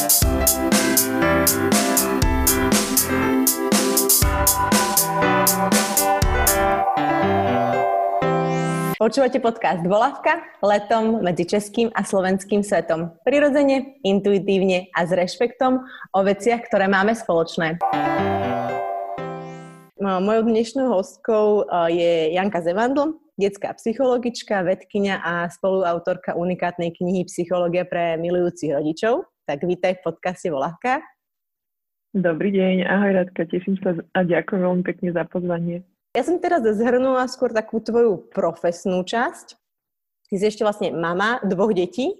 Počúvate podcast Volavka letom medzi českým a slovenským svetom. Prirodzene, intuitívne a s rešpektom o veciach, ktoré máme spoločné. Mojou dnešnou hostkou je Janka Zevandl, detská psychologička, vedkynia a spoluautorka unikátnej knihy Psychológia pre milujúcich rodičov. Tak vítaj v podcaste Volavka. Dobrý deň, ahoj Radka, teším sa a ďakujem veľmi pekne za pozvanie. Ja som teraz zhrnula skôr takú tvoju profesnú časť. Ty si ešte vlastne mama dvoch detí,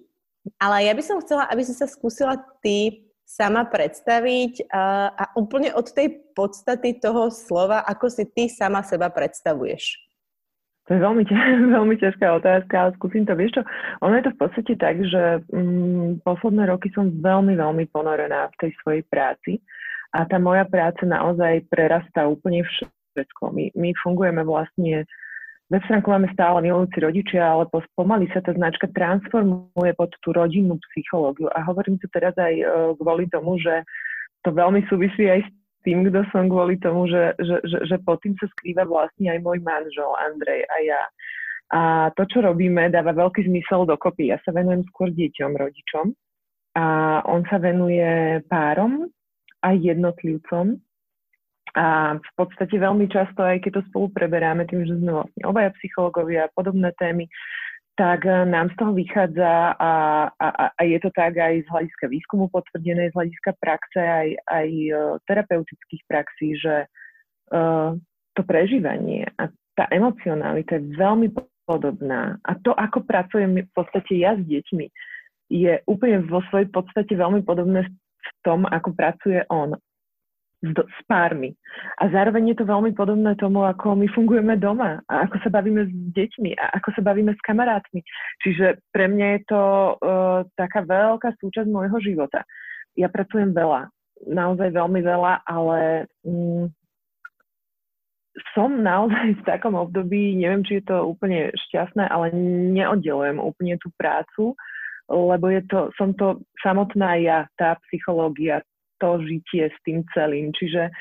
ale ja by som chcela, aby si sa skúsila ty sama predstaviť a, a úplne od tej podstaty toho slova, ako si ty sama seba predstavuješ. To je veľmi, veľmi ťažká otázka, ale skúsim to. Vieš čo, ono je to v podstate tak, že mm, posledné roky som veľmi, veľmi ponorená v tej svojej práci a tá moja práca naozaj prerastá úplne všetko. My, my fungujeme vlastne, web stránku máme stále milujúci rodičia, ale pomaly sa tá značka transformuje pod tú rodinnú psychológiu. A hovorím to teraz aj uh, kvôli tomu, že to veľmi súvisí aj s tým, kto som kvôli tomu, že, že, že, že pod tým sa skrýva vlastne aj môj manžel Andrej a ja. A to, čo robíme, dáva veľký zmysel dokopy. Ja sa venujem skôr deťom, rodičom. A on sa venuje párom a jednotlivcom. A v podstate veľmi často, aj keď to spolu preberáme, tým, že sme vlastne obaja psychológovia a podobné témy, tak e, nám z toho vychádza a, a, a je to tak aj z hľadiska výskumu potvrdené, z hľadiska praxe, aj, aj e, terapeutických praxí, že uh, to prežívanie a tá emocionalita je veľmi podobná. A to, ako pracujem v podstate ja s deťmi, je úplne vo svojej podstate veľmi podobné v tom, ako pracuje on s, s pármi. A zároveň je to veľmi podobné tomu, ako my fungujeme doma a ako sa bavíme s deťmi a ako sa bavíme s kamarátmi. Čiže pre mňa je to uh, taká veľká súčasť môjho života. Ja pracujem veľa, naozaj veľmi veľa, ale um, som naozaj v takom období, neviem, či je to úplne šťastné, ale neoddelujem úplne tú prácu, lebo je to, som to samotná ja, tá psychológia, to žitie s tým celým. Čiže e,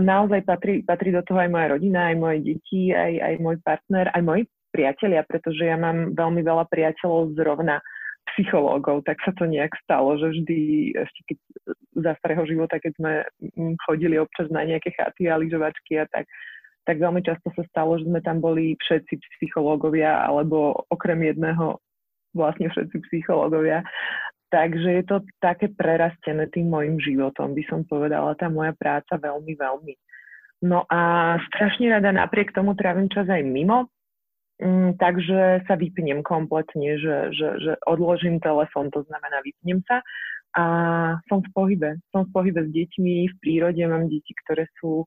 naozaj patrí, patrí do toho aj moja rodina, aj moje deti, aj, aj môj partner, aj moji priatelia, pretože ja mám veľmi veľa priateľov zrovna psychológov, tak sa to nejak stalo, že vždy, ešte keď za starého života, keď sme chodili občas na nejaké chaty a lyžovačky a tak, tak veľmi často sa stalo, že sme tam boli všetci psychológovia, alebo okrem jedného vlastne všetci psychológovia. Takže je to také prerastené tým môjim životom, by som povedala, tá moja práca veľmi, veľmi. No a strašne rada napriek tomu trávim čas aj mimo, mm, takže sa vypnem kompletne, že, že, že odložím telefón, to znamená vypnem sa a som v pohybe. Som v pohybe s deťmi, v prírode mám deti, ktoré sú uh,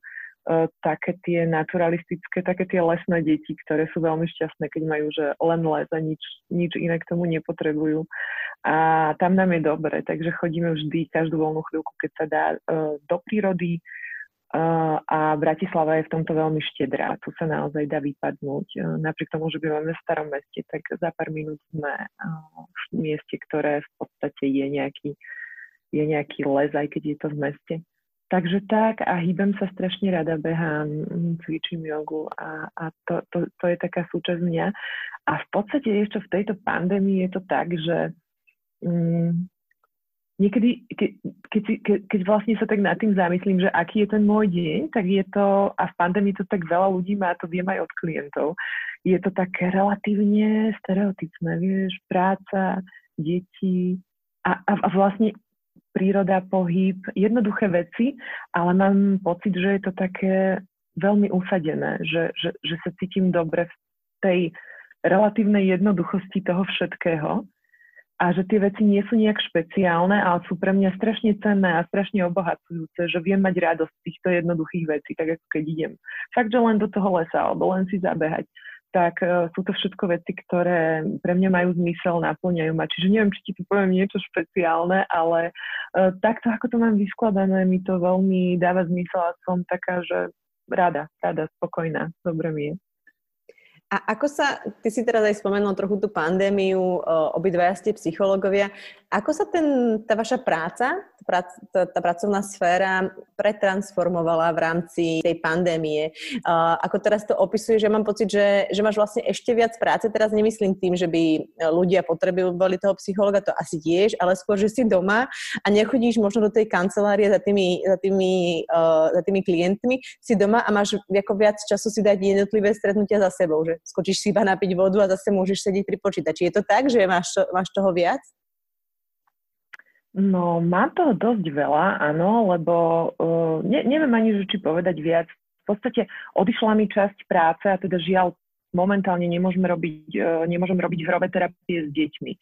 také tie naturalistické, také tie lesné deti, ktoré sú veľmi šťastné, keď majú že len les a nič, nič iné k tomu nepotrebujú a tam nám je dobre, takže chodíme vždy každú voľnú chvíľku, keď sa dá, e, do prírody uh, a Bratislava je v tomto veľmi štedrá. Tu sa naozaj dá vypadnúť. Napriek tomu, že bývame v starom meste, tak za pár minút sme v mieste, ktoré v podstate je nejaký, je nejaký les, aj keď je to v meste. Takže tak a hýbem sa strašne rada, behám, cvičím jogu a, a to, to, to je taká súčasť mňa. A v podstate ešte v tejto pandémii je to tak, že mm, niekedy, ke, keď, ke, keď vlastne sa tak nad tým zamyslím, že aký je ten môj deň, tak je to, a v pandémii to tak veľa ľudí má, to viem aj od klientov, je to také relatívne stereotypné, vieš, práca, deti a, a, a vlastne príroda, pohyb, jednoduché veci, ale mám pocit, že je to také veľmi usadené, že, že, že sa cítim dobre v tej relatívnej jednoduchosti toho všetkého a že tie veci nie sú nejak špeciálne, ale sú pre mňa strašne cenné a strašne obohacujúce, že viem mať radosť z týchto jednoduchých vecí, tak ako keď idem. Fakt, že len do toho lesa alebo len si zabehať, tak uh, sú to všetko veci, ktoré pre mňa majú zmysel, naplňajú ma. Čiže neviem, či ti tu poviem niečo špeciálne, ale uh, takto, ako to mám vyskladané, mi to veľmi dáva zmysel a som taká, že rada, rada, spokojná, dobre mi je. A ako sa, ty si teraz aj spomenul trochu tú pandémiu, obidvaja ste psychológovia, ako sa ten, tá vaša práca, tá, tá, pracovná sféra pretransformovala v rámci tej pandémie? Ako teraz to opisuje, že mám pocit, že, že máš vlastne ešte viac práce. Teraz nemyslím tým, že by ľudia potrebovali toho psychologa, to asi tiež, ale skôr, že si doma a nechodíš možno do tej kancelárie za tými, za tými, za tými klientmi, si doma a máš viac času si dať jednotlivé stretnutia za sebou, že skočíš si iba napiť vodu a zase môžeš sedieť pri počítači. Je to tak, že máš, máš toho viac? No, má toho dosť veľa, áno, lebo uh, ne, neviem ani, že či povedať viac. V podstate odišla mi časť práce a teda žiaľ momentálne nemôžeme robiť, uh, nemôžem robiť hrové terapie s deťmi.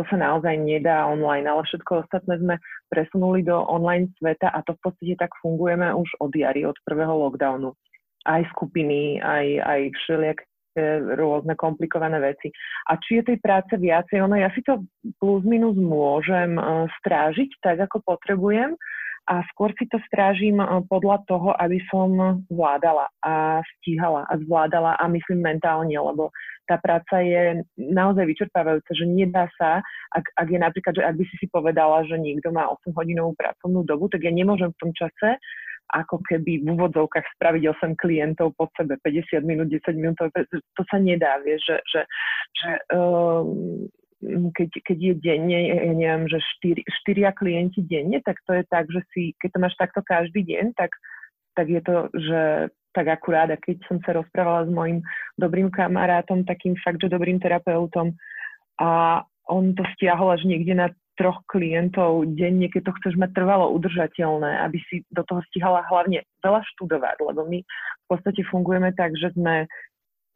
To sa naozaj nedá online, ale všetko ostatné sme presunuli do online sveta a to v podstate tak fungujeme už od jary, od prvého lockdownu. Aj skupiny, aj, aj všelijaké rôzne komplikované veci. A či je tej práce viacej, ono ja si to plus minus môžem e, strážiť tak, ako potrebujem a skôr si to strážim e, podľa toho, aby som vládala a stíhala a zvládala a myslím mentálne, lebo tá práca je naozaj vyčerpávajúca, že nedá sa, ak, ak je napríklad, že ak by si si povedala, že niekto má 8 hodinovú pracovnú dobu, tak ja nemôžem v tom čase ako keby v úvodzovkách spraviť 8 klientov po sebe, 50 minút, 10 minút, to, to sa nedá, vieš, že, že, že um, keď, keď je denne, ja neviem, že 4, 4 klienti denne, tak to je tak, že si, keď to máš takto každý deň, tak, tak je to, že tak akurát, a keď som sa rozprávala s mojim dobrým kamarátom, takým fakt, že dobrým terapeutom, a on to stiahol až niekde na troch klientov denne, keď to chceš mať trvalo udržateľné, aby si do toho stihala hlavne veľa študovať, lebo my v podstate fungujeme tak, že sme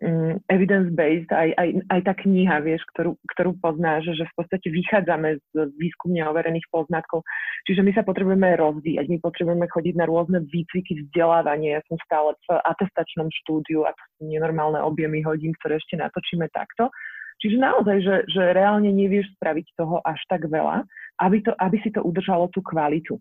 um, evidence-based, aj, aj, aj tá kniha, vieš, ktorú, ktorú poznáš, že v podstate vychádzame z výskumne overených poznatkov. Čiže my sa potrebujeme rozvíjať, my potrebujeme chodiť na rôzne výcviky, vzdelávanie. Ja som stále v atestačnom štúdiu a to sú nenormálne objemy hodín, ktoré ešte natočíme takto. Čiže naozaj, že, že reálne nevieš spraviť toho až tak veľa, aby, to, aby si to udržalo tú kvalitu.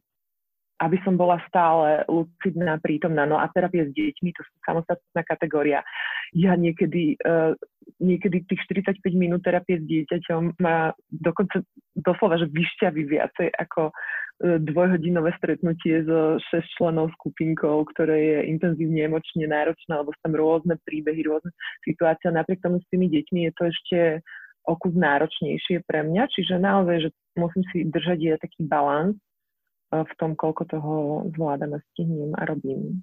Aby som bola stále lucidná, prítomná. No a terapie s deťmi, to sú samostatná kategória. Ja niekedy, uh, niekedy tých 45 minút terapie s dieťaťom má dokonca doslova, že vyšťaví viacej ako dvojhodinové stretnutie so 6 členov skupinkou, ktoré je intenzívne emočne náročné, alebo sú tam rôzne príbehy, rôzne situácie. Napriek tomu s tými deťmi je to ešte o náročnejšie pre mňa, čiže naozaj, že musím si držať je taký balans v tom, koľko toho zvládam a stihnem a robím.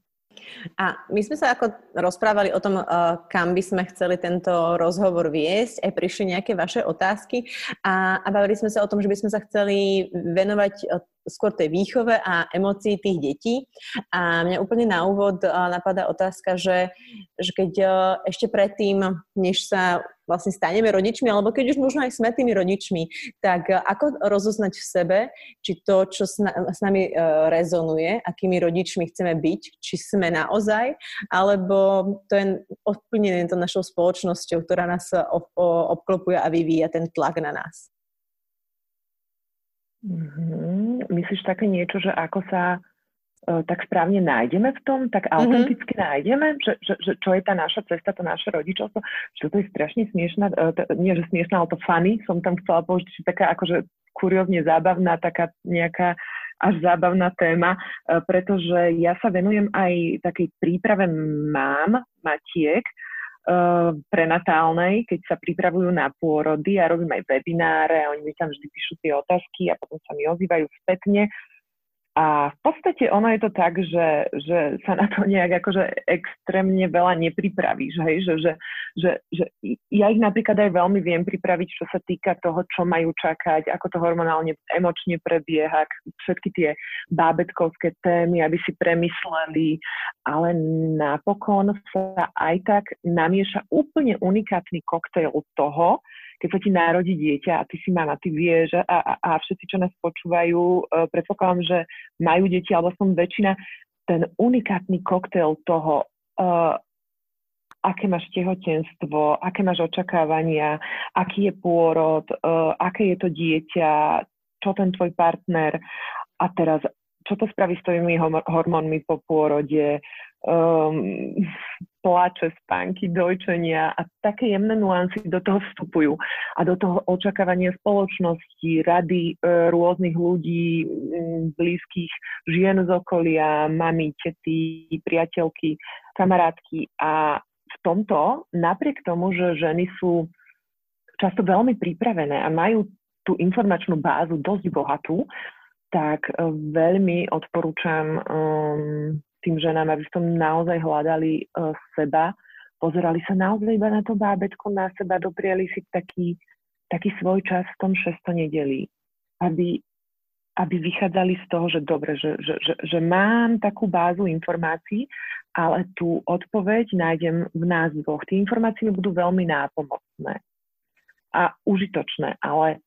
A my sme sa ako rozprávali o tom, eh, kam by sme chceli tento rozhovor viesť, aj prišli nejaké vaše otázky a, a bavili sme sa o tom, že by sme sa chceli venovať eh, skôr tej výchove a emócií tých detí. A mňa úplne na úvod eh, napadá otázka, že, že keď ešte predtým, než sa vlastne staneme rodičmi, alebo keď už možno aj sme tými rodičmi, tak eh, ako rozoznať v sebe, či to, čo s, na, s nami rezonuje, akými rodičmi chceme byť, či sme naozaj, alebo to je ovplyvnené to našou spoločnosťou, ktorá nás ob, obklopuje a vyvíja ten tlak na nás. Mm-hmm. Myslíš také niečo, že ako sa E, tak správne nájdeme v tom, tak mhm. autenticky mm-hmm. nájdeme, že, že, že čo je tá naša cesta, to naše rodičovstvo, že to je strašne smiešná, e, nie že smiešná, ale to funny, som tam chcela použiť, že taká akože kuriózne zábavná, taká nejaká až zábavná téma, e, pretože ja sa venujem aj takej príprave mám, matiek, prenatálnej, keď sa pripravujú na pôrody. Ja robím aj webináre, oni mi tam vždy píšu tie otázky a potom sa mi ozývajú spätne. A v podstate ono je to tak, že, že sa na to nejak akože extrémne veľa nepripravíš, hej? Že, že, že, že ja ich napríklad aj veľmi viem pripraviť, čo sa týka toho, čo majú čakať, ako to hormonálne, emočne prebieha, všetky tie bábetkovské témy, aby si premysleli, ale napokon sa aj tak namieša úplne unikátny koktejl toho, keď sa ti narodí dieťa a ty si mama, ty vieš a, a, a všetci, čo nás počúvajú, uh, predpokladám, že majú deti, alebo som väčšina, ten unikátny koktail toho, uh, aké máš tehotenstvo, aké máš očakávania, aký je pôrod, uh, aké je to dieťa, čo ten tvoj partner. A teraz čo to spraví s tvojimi hormónmi po pôrode, um, plače, spánky, dojčenia a také jemné nuancy do toho vstupujú. A do toho očakávania spoločnosti, rady e, rôznych ľudí, m, blízkych žien z okolia, mami, tety, priateľky, kamarátky. A v tomto, napriek tomu, že ženy sú často veľmi pripravené a majú tú informačnú bázu dosť bohatú, tak e, veľmi odporúčam um, tým ženám, aby v tom naozaj hľadali uh, seba, pozerali sa naozaj iba na to bábetko, na seba, dopriali si taký, taký svoj čas v tom šesto nedelí, aby, aby vychádzali z toho, že dobre, že, že, že, že mám takú bázu informácií, ale tú odpoveď nájdem v nás dvoch. Tie informácie budú veľmi nápomocné a užitočné, ale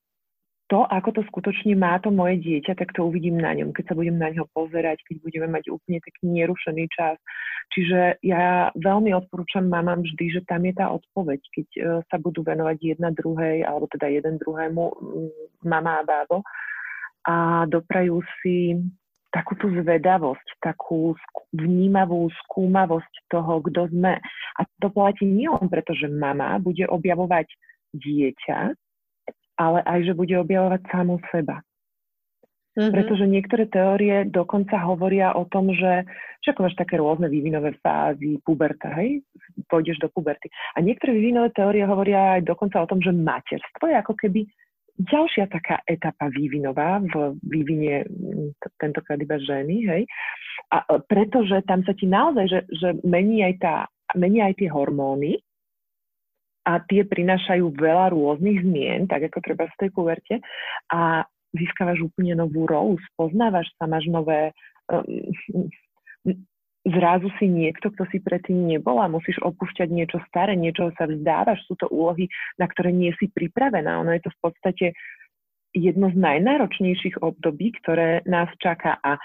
to, ako to skutočne má to moje dieťa, tak to uvidím na ňom, keď sa budem na ňo pozerať, keď budeme mať úplne taký nerušený čas. Čiže ja veľmi odporúčam mamám vždy, že tam je tá odpoveď, keď uh, sa budú venovať jedna druhej, alebo teda jeden druhému, mama a bábo, a doprajú si takú tú zvedavosť, takú vnímavú skúmavosť toho, kto sme. A to platí nielen preto, že mama bude objavovať dieťa, ale aj, že bude objavovať samú seba. Mm-hmm. Pretože niektoré teórie dokonca hovoria o tom, že však máš také rôzne vývinové fázy, puberta, hej, pôjdeš do puberty. A niektoré vývinové teórie hovoria aj dokonca o tom, že materstvo je ako keby ďalšia taká etapa vývinová v vývine tentokrát iba ženy, hej. A e, pretože tam sa ti naozaj, že, že mení aj tá, mení aj tie hormóny, a tie prinášajú veľa rôznych zmien, tak ako treba v tej puverte a získavaš úplne novú rolu, spoznávaš sa, máš nové um, zrazu si niekto, kto si predtým a musíš opúšťať niečo staré, niečo sa vzdávaš, sú to úlohy, na ktoré nie si pripravená. Ono je to v podstate jedno z najnáročnejších období, ktoré nás čaká a,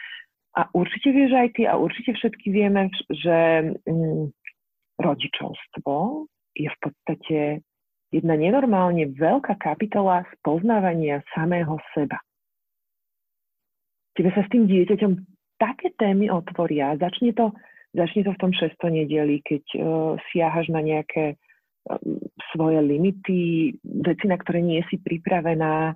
a určite vieš aj ty a určite všetky vieme, že mm, rodičovstvo je v podstate jedna nenormálne veľká kapitola spoznávania samého seba. Tebe sa s tým dieťaťom také témy otvoria, začne to, začne to v tom šesto nedeli, keď uh, siahaš na nejaké uh, svoje limity, veci, na ktoré nie si pripravená,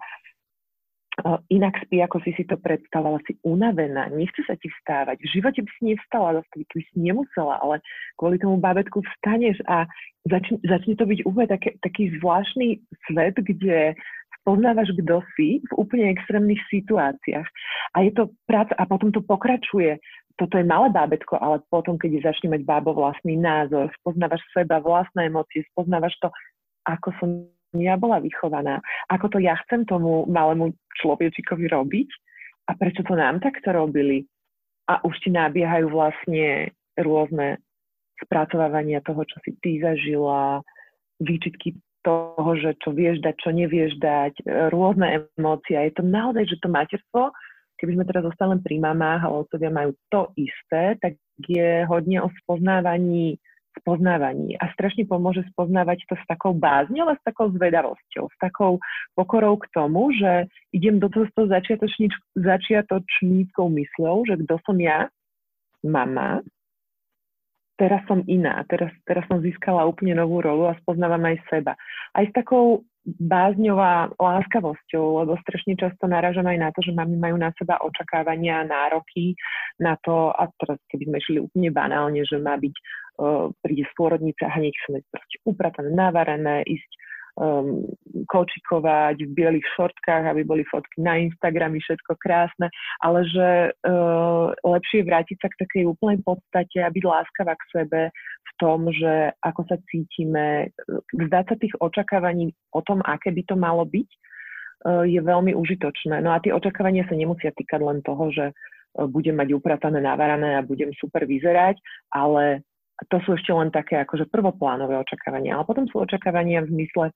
inak spí, ako si si to predstavovala, si unavená, nechce sa ti vstávať. V živote by si nevstala, zase by si nemusela, ale kvôli tomu bábetku vstaneš a začne, začne to byť úplne také, taký zvláštny svet, kde spoznávaš, kto si v úplne extrémnych situáciách. A je to práca, a potom to pokračuje. Toto je malé bábetko, ale potom, keď začne mať bábo vlastný názor, spoznávaš seba, vlastné emócie, spoznávaš to, ako som ja bola vychovaná, ako to ja chcem tomu malému človečikovi robiť a prečo to nám takto robili. A už ti nabiehajú vlastne rôzne spracovávania toho, čo si ty zažila, výčitky toho, že čo vieš dať, čo nevieš dať, rôzne emócie. Je to naozaj, že to materstvo, keby sme teraz zostali len pri mamách a otcovia majú to isté, tak je hodne o spoznávaní spoznávaní a strašne pomôže spoznávať to s takou bázňou a s takou zvedavosťou, s takou pokorou k tomu, že idem do toho s tou začiatočníckou mysľou, že kto som ja, mama, teraz som iná, teraz, teraz som získala úplne novú rolu a spoznávam aj seba. Aj s takou bázňová láskavosťou, lebo strašne často naražam aj na to, že mami majú na seba očakávania, nároky na to, a teraz keby sme išli úplne banálne, že má byť príde z pôrodnice a hneď chceme proste upratané, navarené, ísť um, kočikovať v bielých šortkách, aby boli fotky na Instagramy, všetko krásne, ale že uh, lepšie vrátiť sa k takej úplnej podstate a byť láskavá k sebe v tom, že ako sa cítime, vzdať sa tých očakávaní o tom, aké by to malo byť, uh, je veľmi užitočné. No a tie očakávania sa nemusia týkať len toho, že uh, budem mať upratané, navarané a budem super vyzerať, ale to sú ešte len také akože prvoplánové očakávania. Ale potom sú očakávania v zmysle,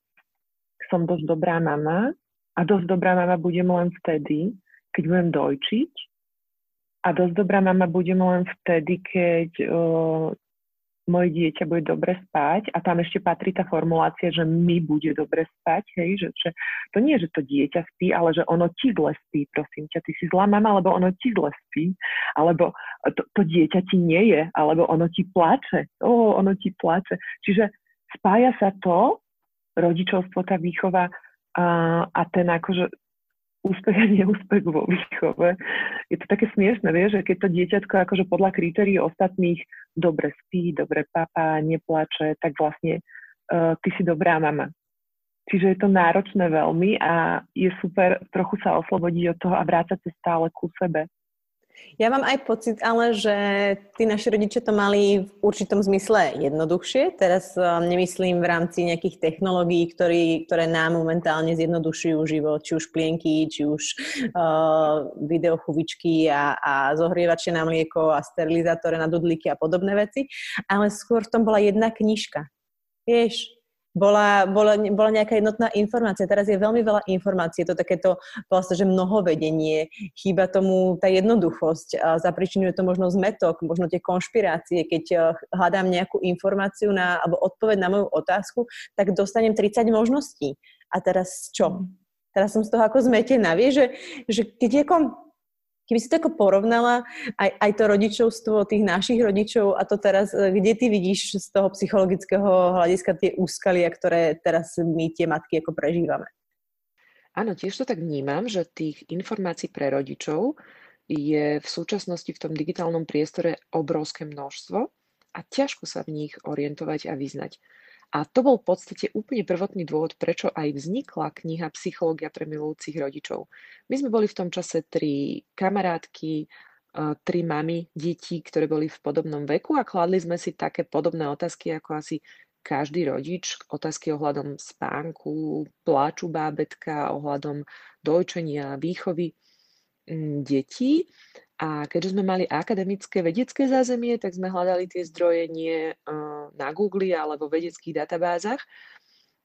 som dosť dobrá mama a dosť dobrá mama budem len vtedy, keď budem dojčiť a dosť dobrá mama budem len vtedy, keď uh, moje dieťa bude dobre spať a tam ešte patrí tá formulácia, že my bude dobre spať, hej, že, že to nie, že to dieťa spí, ale že ono ti zle spí, prosím ťa, ty si zlá mama, lebo ono ti zle spí, alebo to, to dieťa ti nie je, alebo ono ti plače, oh, ono ti plače. Čiže spája sa to, rodičovstvo, tá výchova a, a ten akože úspech a neúspech vo výchove. Je to také smiešne, vieš, že keď to dieťatko akože podľa kritérií ostatných dobre spí, dobre papá, neplače, tak vlastne uh, ty si dobrá mama. Čiže je to náročné veľmi a je super trochu sa oslobodiť od toho a vrácať sa stále ku sebe. Ja mám aj pocit, ale že tí naši rodičia to mali v určitom zmysle jednoduchšie. Teraz um, nemyslím v rámci nejakých technológií, ktorý, ktoré nám momentálne zjednodušujú život, či už plienky, či už uh, videochuvičky a, a zohrievače na mlieko a sterilizátore na dudlíky a podobné veci. Ale skôr v tom bola jedna knižka. Vieš, bola, bola, bola nejaká jednotná informácia. Teraz je veľmi veľa informácií, je to takéto vlastne, že mnohovedenie, chýba tomu tá jednoduchosť, zapričinuje to možno zmetok, možno tie konšpirácie, keď eh, hľadám nejakú informáciu na, alebo odpoveď na moju otázku, tak dostanem 30 možností. A teraz čo? Mhm. Teraz som z toho ako zmetená. Vieš, že, že keď ako Keby si to ako porovnala, aj, aj to rodičovstvo tých našich rodičov a to teraz, e, kde ty vidíš z toho psychologického hľadiska tie úskalia, ktoré teraz my tie matky ako prežívame? Áno, tiež to tak vnímam, že tých informácií pre rodičov je v súčasnosti v tom digitálnom priestore obrovské množstvo a ťažko sa v nich orientovať a vyznať. A to bol v podstate úplne prvotný dôvod, prečo aj vznikla kniha Psychológia pre milujúcich rodičov. My sme boli v tom čase tri kamarátky, tri mamy detí, ktoré boli v podobnom veku a kladli sme si také podobné otázky ako asi každý rodič, otázky ohľadom spánku, pláču bábetka, ohľadom dojčenia, výchovy detí. A keďže sme mali akademické vedecké zázemie, tak sme hľadali tie zdroje nie na Google alebo vedeckých databázach.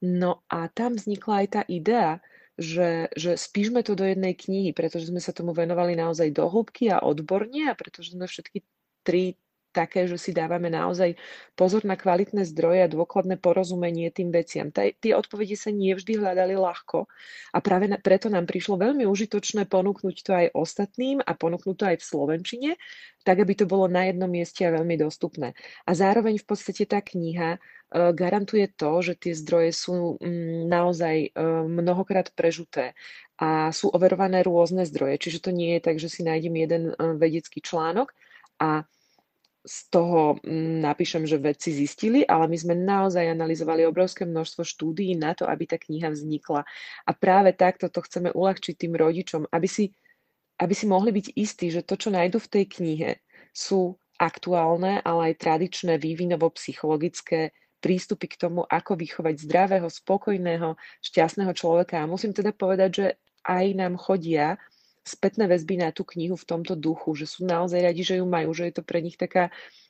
No a tam vznikla aj tá idea, že, že spíšme to do jednej knihy, pretože sme sa tomu venovali naozaj do hĺbky a odborne a pretože sme všetky tri také, že si dávame naozaj pozor na kvalitné zdroje a dôkladné porozumenie tým veciam. Tie odpovede sa nevždy hľadali ľahko a práve na, preto nám prišlo veľmi užitočné ponúknuť to aj ostatným a ponúknuť to aj v Slovenčine, tak aby to bolo na jednom mieste a veľmi dostupné. A zároveň v podstate tá kniha e, garantuje to, že tie zdroje sú mm, naozaj e, mnohokrát prežuté a sú overované rôzne zdroje. Čiže to nie je tak, že si nájdem jeden e, vedecký článok a z toho mm, napíšem, že vedci zistili, ale my sme naozaj analyzovali obrovské množstvo štúdií na to, aby tá kniha vznikla. A práve takto to chceme uľahčiť tým rodičom, aby si, aby si mohli byť istí, že to, čo nájdu v tej knihe, sú aktuálne, ale aj tradičné vývinovo-psychologické prístupy k tomu, ako vychovať zdravého, spokojného, šťastného človeka. A musím teda povedať, že aj nám chodia spätné väzby na tú knihu v tomto duchu, že sú naozaj radi, že ju majú, že je to pre nich taká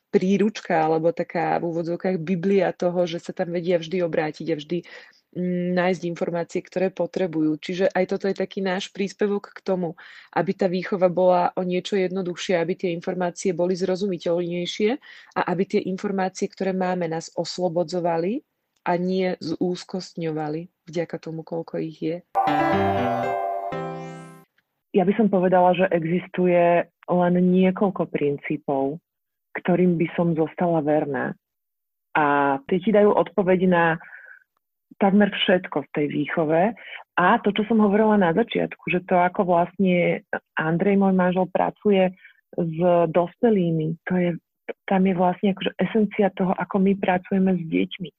príručka alebo taká v úvodzovkách Biblia toho, že sa tam vedia vždy obrátiť a vždy mm, nájsť informácie, ktoré potrebujú. Čiže aj toto je taký náš príspevok k tomu, aby tá výchova bola o niečo jednoduchšie, aby tie informácie boli zrozumiteľnejšie a aby tie informácie, ktoré máme, nás oslobodzovali a nie zúskostňovali vďaka tomu, koľko ich je ja by som povedala, že existuje len niekoľko princípov, ktorým by som zostala verná. A tie ti dajú odpoveď na takmer všetko v tej výchove. A to, čo som hovorila na začiatku, že to, ako vlastne Andrej, môj manžel, pracuje s dospelými, to je, tam je vlastne akože esencia toho, ako my pracujeme s deťmi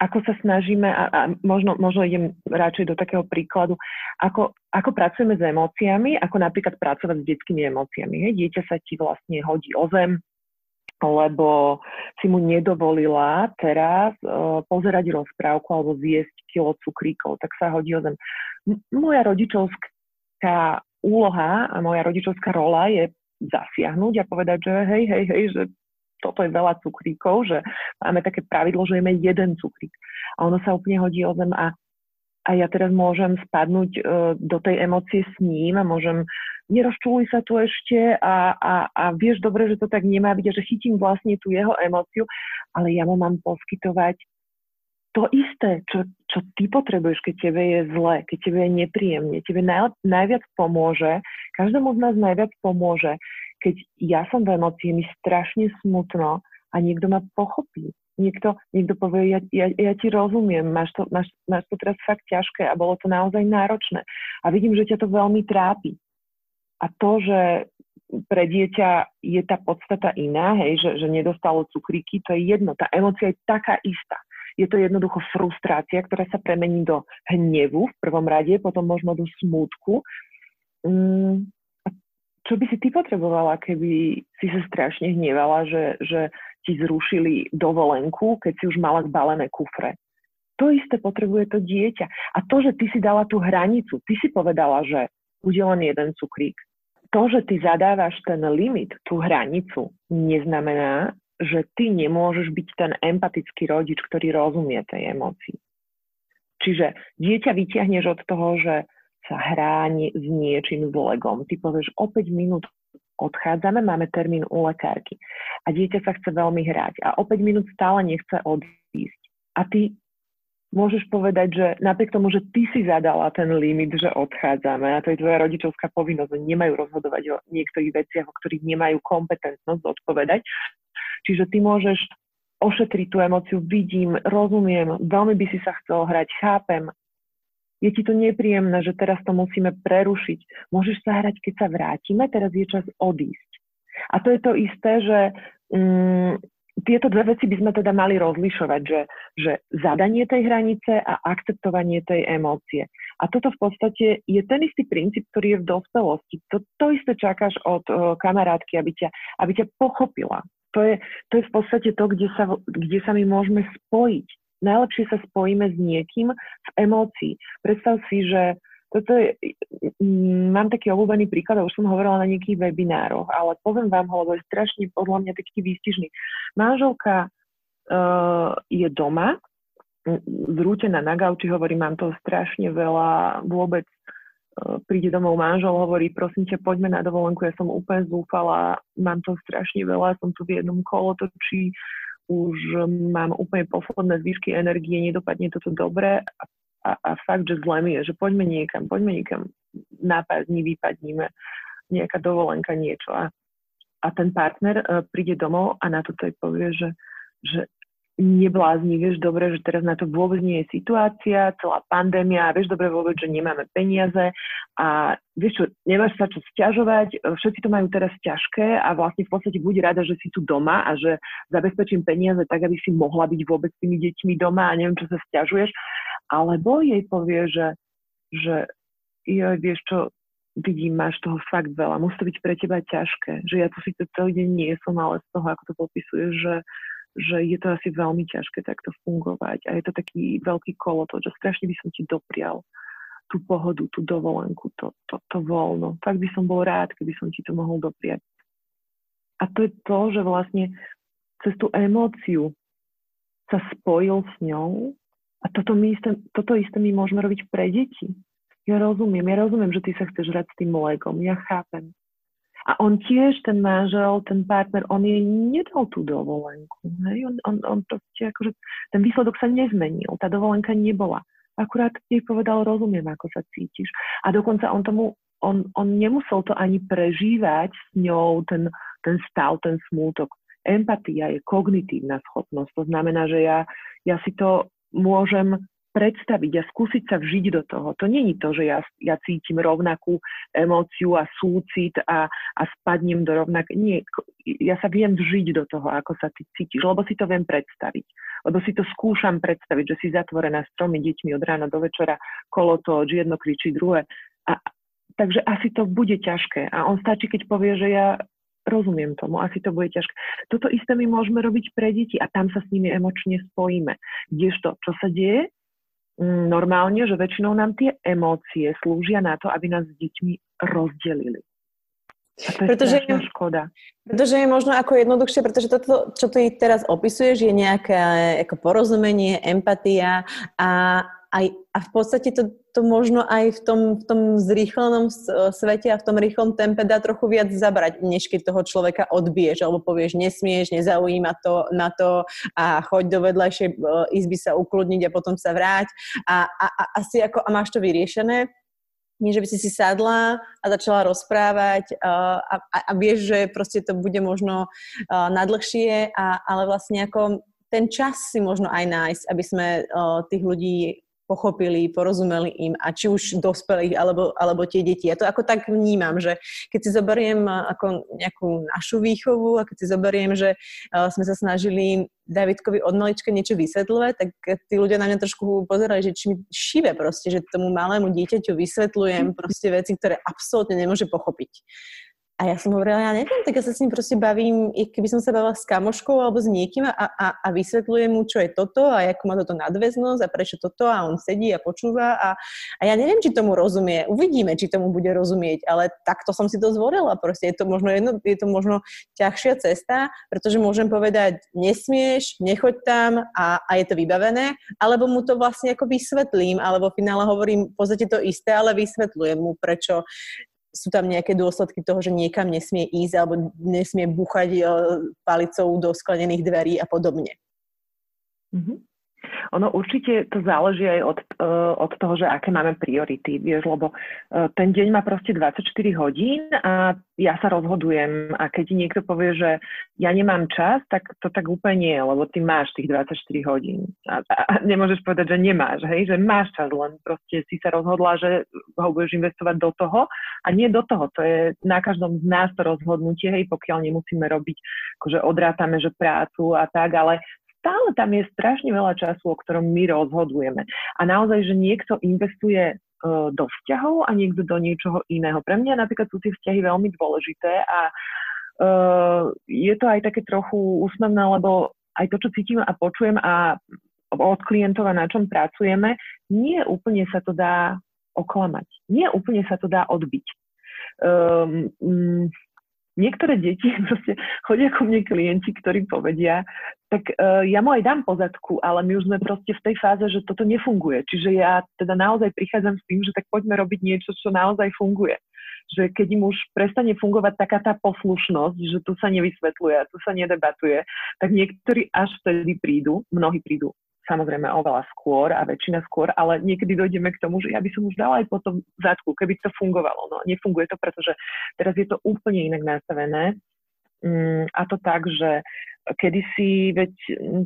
ako sa snažíme, a, a možno, možno idem radšej do takého príkladu, ako, ako pracujeme s emóciami, ako napríklad pracovať s detskými emóciami. Hej. Dieťa sa ti vlastne hodí o zem, lebo si mu nedovolila teraz uh, pozerať rozprávku alebo zjesť kilo cukríkov, tak sa hodí o zem. Moja rodičovská úloha a moja rodičovská rola je zasiahnuť a povedať, že hej, hej, hej, že toto je veľa cukríkov, že máme také pravidlo, že jeme jeden cukrík. A ono sa úplne hodí o zem a, a ja teraz môžem spadnúť uh, do tej emócie s ním a môžem nerozčuluj sa tu ešte a, a, a vieš dobre, že to tak nemá byť a že chytím vlastne tú jeho emóciu, ale ja mu mám poskytovať to isté, čo, čo ty potrebuješ, keď tebe je zle, keď tebe je nepríjemne, tebe naj, najviac pomôže, každému z nás najviac pomôže, keď ja som v emócii, mi strašne smutno a niekto ma pochopí. Niekto, niekto povie, ja, ja, ja ti rozumiem, máš to, máš, máš to teraz fakt ťažké a bolo to naozaj náročné. A vidím, že ťa to veľmi trápi. A to, že pre dieťa je tá podstata iná, hej, že, že nedostalo cukríky, to je jedno. Tá emocia je taká istá. Je to jednoducho frustrácia, ktorá sa premení do hnevu v prvom rade, potom možno do smútku. Mm, čo by si ty potrebovala, keby si sa strašne hnevala, že, že ti zrušili dovolenku, keď si už mala zbalené kufre? To isté potrebuje to dieťa. A to, že ty si dala tú hranicu, ty si povedala, že bude len jeden cukrík, to, že ty zadávaš ten limit, tú hranicu, neznamená, že ty nemôžeš byť ten empatický rodič, ktorý rozumie tej emócii. Čiže dieťa vyťahneš od toho, že sa hrá s niečím s legom. Ty povieš, o 5 minút odchádzame, máme termín u lekárky. A dieťa sa chce veľmi hrať a o 5 minút stále nechce odísť. A ty môžeš povedať, že napriek tomu, že ty si zadala ten limit, že odchádzame, a to je tvoja rodičovská povinnosť, nemajú rozhodovať o niektorých veciach, o ktorých nemajú kompetentnosť odpovedať. Čiže ty môžeš ošetriť tú emociu, vidím, rozumiem, veľmi by si sa chcel hrať, chápem, je ti to nepríjemné, že teraz to musíme prerušiť. Môžeš sa hrať, keď sa vrátime, teraz je čas odísť. A to je to isté, že mm, tieto dve veci by sme teda mali rozlišovať, že, že zadanie tej hranice a akceptovanie tej emócie. A toto v podstate je ten istý princíp, ktorý je v dospelosti. To, to isté čakáš od uh, kamarátky, aby ťa, aby ťa pochopila. To je, to je v podstate to, kde sa, kde sa my môžeme spojiť. Najlepšie sa spojíme s niekým v emócii. Predstav si, že toto je, mám taký obľúbený príklad, a už som hovorila na nejakých webinároch, ale poviem vám ho, lebo je strašne podľa mňa taký výstižný. Manželka uh, je doma, zrútená na gauči, hovorí, mám to strašne veľa, vôbec uh, príde domov manžel, hovorí, prosím ťa, poďme na dovolenku, ja som úplne zúfala, mám to strašne veľa, som tu v jednom kolotočí, už mám úplne posledné zvyšky energie, nedopadne toto dobre a a, a fakt, že zle mi je, že poďme niekam, poďme niekam na pár dní, vypadníme, nejaká dovolenka, niečo. A, a ten partner uh, príde domov a na to jej povie, že, že neblázni, vieš dobre, že teraz na to vôbec nie je situácia, celá pandémia, vieš dobre vôbec, že nemáme peniaze a vieš čo, nemáš sa čo stiažovať, všetci to majú teraz ťažké a vlastne v podstate buď rada, že si tu doma a že zabezpečím peniaze tak, aby si mohla byť vôbec s tými deťmi doma a neviem, čo sa stiažuješ alebo jej povie, že, že joj, vieš čo, vidím, máš toho fakt veľa, musí to byť pre teba ťažké, že ja tu to celý deň nie som, ale z toho, ako to popisuješ, že, že je to asi veľmi ťažké takto fungovať a je to taký veľký kolo, to, že strašne by som ti doprial tú pohodu, tú dovolenku, to, to, to voľno. Fakt by som bol rád, keby som ti to mohol dopriať. A to je to, že vlastne cez tú emóciu sa spojil s ňou a toto, my isté, toto isté my môžeme robiť pre deti. Ja rozumiem, ja rozumiem, že ty sa chceš hrať s tým mlékom, ja chápem. A on tiež, ten manžel, ten partner, on jej nedal tú dovolenku. Hej? On, on, on proste, akože, ten výsledok sa nezmenil, tá dovolenka nebola. Akurát jej povedal, rozumiem, ako sa cítiš. A dokonca on tomu, on, on nemusel to ani prežívať s ňou, ten, ten stav, ten smútok. Empatia je kognitívna schopnosť. To znamená, že ja, ja si to môžem predstaviť a skúsiť sa vžiť do toho. To není to, že ja, ja cítim rovnakú emóciu a súcit a, a spadnem do rovnak. Nie, ja sa viem vžiť do toho, ako sa ty cítiš, lebo si to viem predstaviť. Lebo si to skúšam predstaviť, že si zatvorená s tromi deťmi od rána do večera, kolo to, jedno kričí druhé. A, takže asi to bude ťažké. A on stačí, keď povie, že ja rozumiem tomu, asi to bude ťažké. Toto isté my môžeme robiť pre deti a tam sa s nimi emočne spojíme. Kdežto, čo sa deje? Normálne, že väčšinou nám tie emócie slúžia na to, aby nás s deťmi rozdelili. A to je pretože, škoda. Pretože je možno ako jednoduchšie, pretože toto, čo ty teraz opisuješ, je nejaké ako porozumenie, empatia a aj, a v podstate to, to možno aj v tom, v tom zrýchlenom svete a v tom rýchlom tempe dá trochu viac zabrať, než keď toho človeka odbiješ alebo povieš nesmieš, nezaujíma to na to a choď do vedľajšej e, izby sa ukludniť a potom sa vráť. A, a, a asi ako a máš to vyriešené? Nie, že by si si sadla a začala rozprávať uh, a, a, a vieš, že proste to bude možno nadlhšie, a, ale vlastne ako ten čas si možno aj nájsť, aby sme tých ľudí pochopili, porozumeli im a či už dospelých alebo, alebo tie deti. Ja to ako tak vnímam, že keď si zoberiem ako nejakú našu výchovu a keď si zoberiem, že uh, sme sa snažili Davidkovi od malička niečo vysvetľovať, tak tí ľudia na mňa trošku pozerali, že či mi šive proste, že tomu malému dieťaťu vysvetľujem proste veci, ktoré absolútne nemôže pochopiť. A ja som hovorila, ja neviem, tak ja sa s ním proste bavím, keby som sa bavila s kamoškou alebo s niekým a, a, a vysvetľujem mu, čo je toto a ako má toto nadväznosť a prečo toto a on sedí a počúva a, a ja neviem, či tomu rozumie. Uvidíme, či tomu bude rozumieť, ale takto som si to zvorila. Proste je to možno, jedno, je to možno ťažšia cesta, pretože môžem povedať, nesmieš, nechoď tam a, a je to vybavené, alebo mu to vlastne ako vysvetlím, alebo v finále hovorím v podstate to isté, ale vysvetľujem mu, prečo sú tam nejaké dôsledky toho, že niekam nesmie ísť alebo nesmie buchať e, palicou do sklenených dverí a podobne. Mm-hmm. Ono určite to záleží aj od, uh, od toho, že aké máme priority, vieš, lebo uh, ten deň má proste 24 hodín a ja sa rozhodujem. A keď niekto povie, že ja nemám čas, tak to tak úplne nie, lebo ty máš tých 24 hodín. A, a nemôžeš povedať, že nemáš, hej, že máš čas, len proste si sa rozhodla, že ho budeš investovať do toho a nie do toho, to je na každom z nás to rozhodnutie, hej, pokiaľ nemusíme robiť, akože odrátame, že prácu a tak, ale stále tam je strašne veľa času, o ktorom my rozhodujeme. A naozaj, že niekto investuje uh, do vzťahov a niekto do niečoho iného. Pre mňa napríklad sú tie vzťahy veľmi dôležité a uh, je to aj také trochu úsmevné, lebo aj to, čo cítim a počujem a od klientov a na čom pracujeme, nie úplne sa to dá oklamať. Nie úplne sa to dá odbiť. Um, um, niektoré deti proste chodia ku mne klienti, ktorí povedia, tak uh, ja mu aj dám pozadku, ale my už sme proste v tej fáze, že toto nefunguje. Čiže ja teda naozaj prichádzam s tým, že tak poďme robiť niečo, čo naozaj funguje. Že keď im už prestane fungovať taká tá poslušnosť, že tu sa nevysvetľuje, tu sa nedebatuje, tak niektorí až vtedy prídu, mnohí prídu samozrejme oveľa skôr a väčšina skôr, ale niekedy dojdeme k tomu, že ja by som už dala aj po tom zadku, keby to fungovalo. No nefunguje to, pretože teraz je to úplne inak nastavené. Mm, a to tak, že kedysi, veď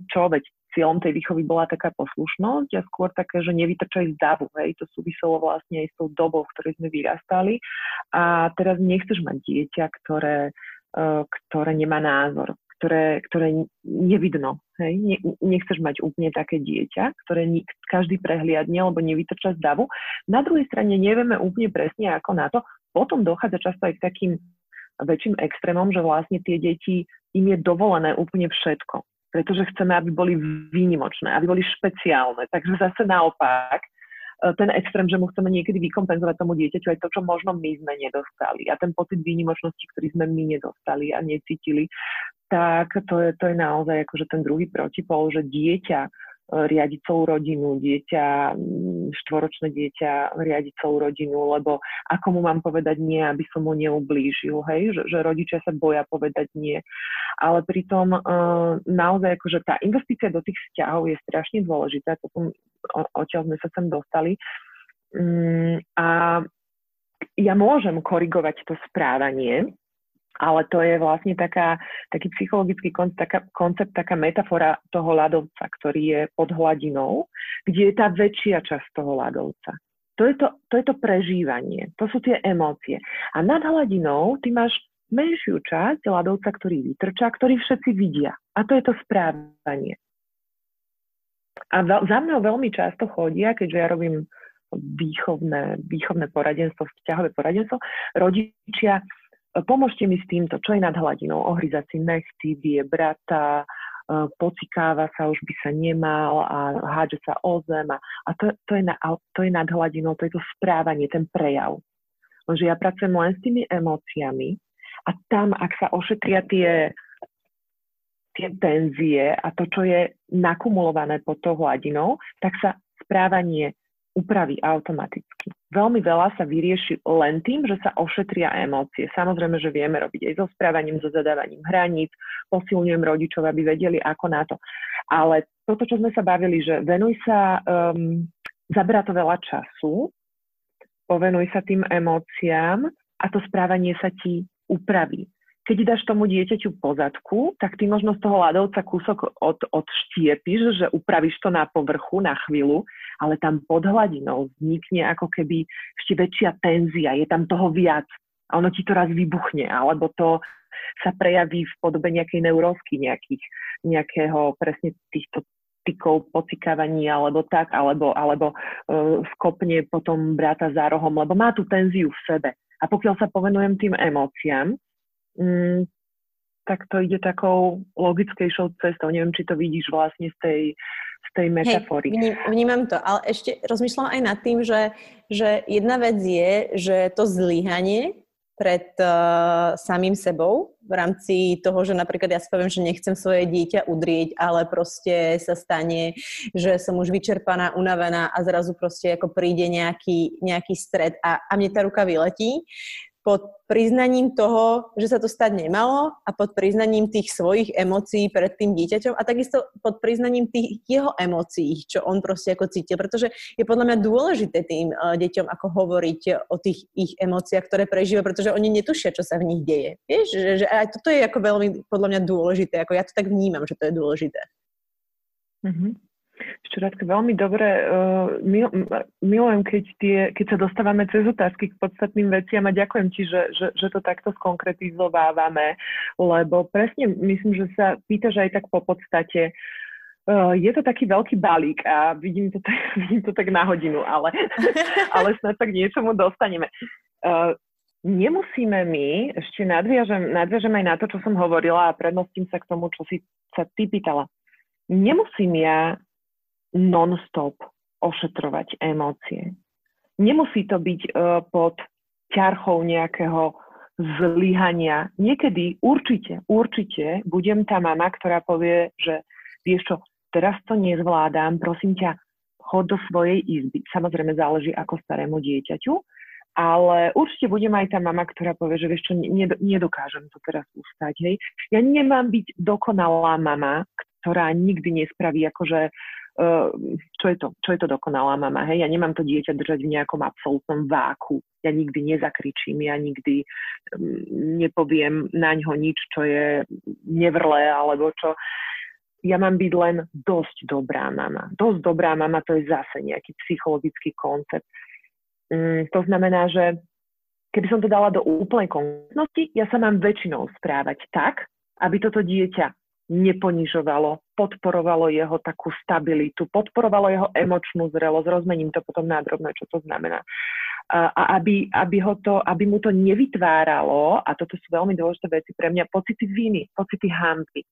čo, veď cieľom tej výchovy bola taká poslušnosť a skôr také, že nevytrčaj z davu, hej, to súviselo vlastne aj s tou dobou, v ktorej sme vyrastali a teraz nechceš mať dieťa, ktoré, uh, ktoré nemá názor, ktoré, ktoré nevidno, hej, ne, nechceš mať úplne také dieťa, ktoré každý prehliadne alebo nevytrča z davu. Na druhej strane nevieme úplne presne ako na to, potom dochádza často aj k takým väčším extrémom, že vlastne tie deti, im je dovolené úplne všetko. Pretože chceme, aby boli výnimočné, aby boli špeciálne. Takže zase naopak, ten extrém, že mu chceme niekedy vykompenzovať tomu dieťaťu aj to, čo možno my sme nedostali. A ten pocit výnimočnosti, ktorý sme my nedostali a necítili, tak to je, to je naozaj akože ten druhý protipol, že dieťa riadiť celú rodinu, dieťa, štvoročné dieťa riadiť celú rodinu, lebo ako mu mám povedať nie, aby som mu neublížil, hej, že, že rodičia sa boja povedať nie. Ale pritom uh, naozaj akože tá investícia do tých vzťahov je strašne dôležitá, to som, odtiaľ sme sa sem dostali. Um, a ja môžem korigovať to správanie, ale to je vlastne taká, taký psychologický koncept taká, koncept, taká metafora toho ľadovca, ktorý je pod hladinou, kde je tá väčšia časť toho ľadovca. To je to, to je to prežívanie, to sú tie emócie. A nad hladinou ty máš menšiu časť ľadovca, ktorý vytrčá, ktorý všetci vidia. A to je to správanie. A za mnou veľmi často chodia, keďže ja robím výchovné, výchovné poradenstvo, vzťahové poradenstvo, rodičia pomôžte mi s týmto, čo je nad hladinou, ohryzať si nechty, vie brata, e, pocikáva sa, už by sa nemal a hádže sa o zem a, a to, to, je na, to je nad hladinou, to je to správanie, ten prejav. Lenže ja pracujem len s tými emóciami a tam, ak sa ošetria tie, tie tenzie a to, čo je nakumulované pod tou hladinou, tak sa správanie upraví automaticky. Veľmi veľa sa vyrieši len tým, že sa ošetria emócie. Samozrejme, že vieme robiť aj so správaním, so zadávaním hraníc, posilňujem rodičov, aby vedeli, ako na to. Ale toto, čo sme sa bavili, že venuj sa, um, zaberá to veľa času, povenuj sa tým emóciám a to správanie sa ti upraví. Keď dáš tomu dieťaťu pozadku, tak ty možno z toho ľadovca kúsok od, odštiepiš, že upravíš to na povrchu na chvíľu, ale tam pod hladinou vznikne ako keby ešte väčšia tenzia, je tam toho viac a ono ti to raz vybuchne, alebo to sa prejaví v podobe nejakej neurózky, nejakých, nejakého presne týchto tykov, pocikávaní alebo tak, alebo, alebo uh, skopne potom bráta za rohom, lebo má tú tenziu v sebe. A pokiaľ sa povenujem tým emóciám, mm, tak to ide takou logickejšou cestou. Neviem, či to vidíš vlastne z tej, z tej metafory. Hej, vnímam to, ale ešte rozmýšľam aj nad tým, že, že jedna vec je, že to zlyhanie pred uh, samým sebou v rámci toho, že napríklad ja si poviem, že nechcem svoje dieťa udrieť, ale proste sa stane, že som už vyčerpaná, unavená a zrazu proste ako príde nejaký, nejaký stred a, a mne tá ruka vyletí, pod priznaním toho, že sa to stať nemalo a pod priznaním tých svojich emócií pred tým dieťaťom a takisto pod priznaním tých jeho emócií, čo on proste ako cítil, pretože je podľa mňa dôležité tým uh, deťom ako hovoriť o tých ich emóciách, ktoré prežíva, pretože oni netušia, čo sa v nich deje. Vieš, že, že aj toto je ako veľmi podľa mňa dôležité, ako ja to tak vnímam, že to je dôležité. Mm-hmm. Šturátka, veľmi dobre. Uh, mil, milujem, keď, tie, keď sa dostávame cez otázky k podstatným veciam a ďakujem ti, že, že, že to takto skonkretizovávame, lebo presne myslím, že sa pýtaš aj tak po podstate. Uh, je to taký veľký balík a vidím to tak, vidím to tak na hodinu, ale, ale snad tak niečomu dostaneme. Uh, nemusíme my, ešte nadviažem, nadviažem aj na to, čo som hovorila a prednostím sa k tomu, čo si sa ty pýtala. Nemusím ja non-stop ošetrovať emócie. Nemusí to byť uh, pod ťarchou nejakého zlyhania. Niekedy určite, určite budem tá mama, ktorá povie, že vieš čo, teraz to nezvládam, prosím ťa, chod do svojej izby. Samozrejme záleží ako starému dieťaťu, ale určite budem aj tá mama, ktorá povie, že vieš čo, nedokážem to teraz ustať. Hej. Ja nemám byť dokonalá mama, ktorá nikdy nespraví akože čo je to, čo je to dokonalá mama, hej, ja nemám to dieťa držať v nejakom absolútnom váku, ja nikdy nezakričím, ja nikdy um, nepoviem na ňo nič, čo je nevrlé, alebo čo, ja mám byť len dosť dobrá mama. Dosť dobrá mama to je zase nejaký psychologický koncept. Um, to znamená, že keby som to dala do úplnej konkrétnosti, ja sa mám väčšinou správať tak, aby toto dieťa neponižovalo, podporovalo jeho takú stabilitu, podporovalo jeho emočnú zrelosť, rozmením to potom na drobné, čo to znamená. A aby, aby, ho to, aby mu to nevytváralo, a toto sú veľmi dôležité veci pre mňa, pocity viny, pocity hamby.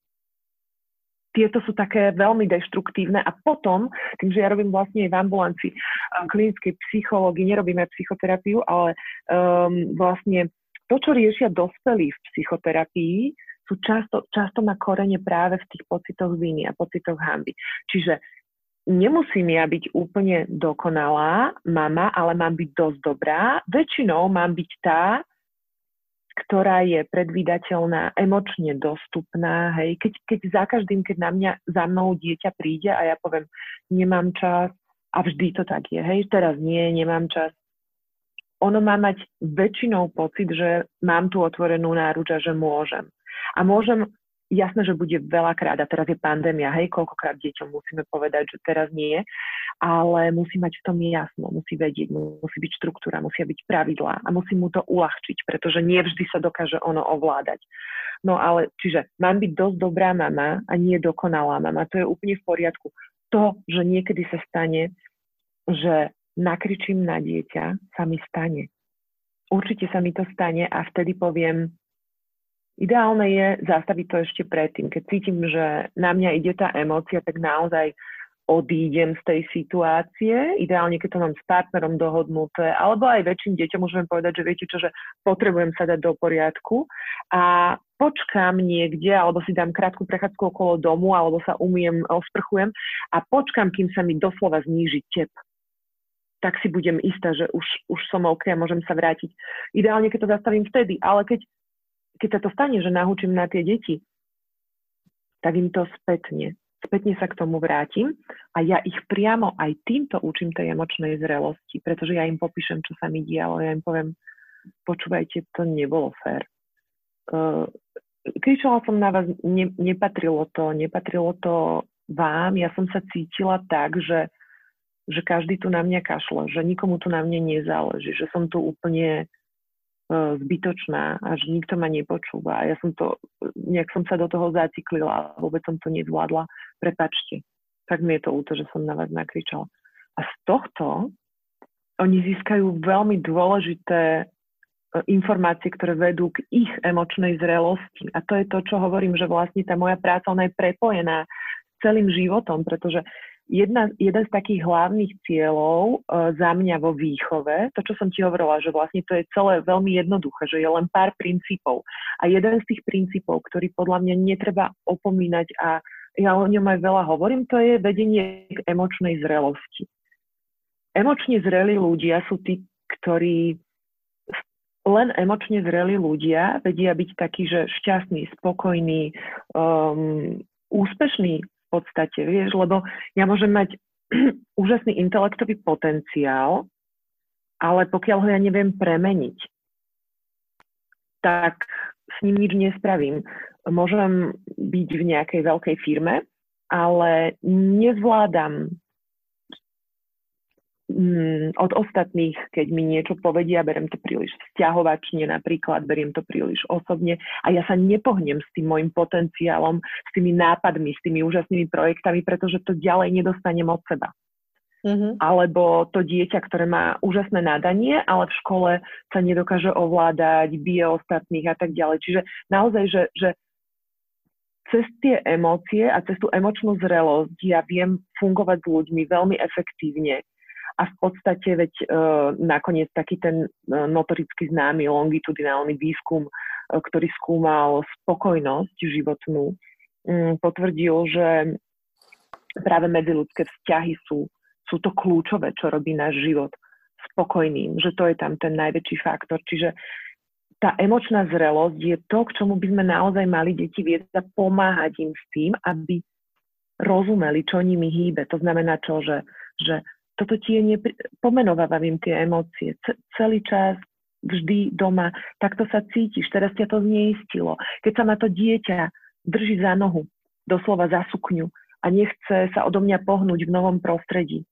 Tieto sú také veľmi deštruktívne a potom, tým, že ja robím vlastne aj v ambulanci klinickej psychológii, nerobíme psychoterapiu, ale um, vlastne to, čo riešia dospelí v psychoterapii, sú často, často má korene práve v tých pocitoch viny a pocitoch hamby. Čiže nemusím ja byť úplne dokonalá mama, ale mám byť dosť dobrá. Väčšinou mám byť tá, ktorá je predvídateľná, emočne dostupná. Hej. Keď, keď za každým, keď na mňa, za mnou dieťa príde a ja poviem, nemám čas, a vždy to tak je, hej, teraz nie, nemám čas, ono má mať väčšinou pocit, že mám tu otvorenú náruč a že môžem. A môžem, jasné, že bude veľakrát, a teraz je pandémia, hej, koľkokrát deťom musíme povedať, že teraz nie, ale musí mať v tom jasno, musí vedieť, musí byť štruktúra, musia byť pravidlá a musí mu to uľahčiť, pretože nie vždy sa dokáže ono ovládať. No ale, čiže mám byť dosť dobrá mama a nie dokonalá mama, to je úplne v poriadku. To, že niekedy sa stane, že nakričím na dieťa, sa mi stane. Určite sa mi to stane a vtedy poviem, Ideálne je zastaviť to ešte predtým. Keď cítim, že na mňa ide tá emócia, tak naozaj odídem z tej situácie, ideálne keď to mám s partnerom dohodnuté, alebo aj väčším deťom môžeme povedať, že viete čo, že potrebujem sa dať do poriadku a počkám niekde, alebo si dám krátku prechádzku okolo domu, alebo sa umiem, osprchujem a počkám, kým sa mi doslova zníži tep tak si budem istá, že už, už som OK a môžem sa vrátiť. Ideálne, keď to zastavím vtedy, ale keď keď sa to stane, že nahúčim na tie deti, tak im to spätne spätne sa k tomu vrátim a ja ich priamo aj týmto učím tej emočnej zrelosti, pretože ja im popíšem, čo sa mi dialo, ja im poviem, počúvajte, to nebolo fér. Uh, kričala som na vás, ne, nepatrilo to, nepatrilo to vám, ja som sa cítila tak, že že každý tu na mňa kašle, že nikomu tu na mne nezáleží, že som tu úplne zbytočná a že nikto ma nepočúva. Ja som to, nejak som sa do toho zaciklila a vôbec som to nezvládla. Prepačte. Tak mi je to úto, že som na vás nakričala. A z tohto oni získajú veľmi dôležité informácie, ktoré vedú k ich emočnej zrelosti. A to je to, čo hovorím, že vlastne tá moja práca, ona je prepojená celým životom, pretože jedna, jeden z takých hlavných cieľov uh, za mňa vo výchove, to, čo som ti hovorila, že vlastne to je celé veľmi jednoduché, že je len pár princípov. A jeden z tých princípov, ktorý podľa mňa netreba opomínať a ja o ňom aj veľa hovorím, to je vedenie k emočnej zrelosti. Emočne zrelí ľudia sú tí, ktorí len emočne zrelí ľudia vedia byť takí, že šťastný, spokojný, um, úspešný podstate, vieš, lebo ja môžem mať úžasný intelektový potenciál, ale pokiaľ ho ja neviem premeniť, tak s ním nič nespravím. Môžem byť v nejakej veľkej firme, ale nezvládam mm, od ostatných, keď mi niečo povedia, beriem to príliš vzťahovačne napríklad, beriem to príliš osobne a ja sa nepohnem s tým môjim potenciálom, s tými nápadmi, s tými úžasnými projektami, pretože to ďalej nedostanem od seba. Mm-hmm. Alebo to dieťa, ktoré má úžasné nadanie, ale v škole sa nedokáže ovládať, bije ostatných a tak ďalej. Čiže naozaj, že, že cez tie emócie a cez tú emočnú zrelosť ja viem fungovať s ľuďmi veľmi efektívne a v podstate veď uh, nakoniec taký ten uh, notoricky známy longitudinálny výskum, uh, ktorý skúmal spokojnosť životnú, um, potvrdil, že práve medziludské vzťahy sú, sú to kľúčové, čo robí náš život spokojným, že to je tam ten najväčší faktor. Čiže tá emočná zrelosť je to, k čomu by sme naozaj mali deti viesť a pomáhať im s tým, aby rozumeli, čo nimi hýbe. To znamená čo, že, že toto ti je nepri... pomenovávam tie emócie. C- celý čas, vždy doma, takto sa cítiš, teraz ťa to zneistilo. Keď sa ma to dieťa drží za nohu, doslova za sukňu a nechce sa odo mňa pohnúť v novom prostredí,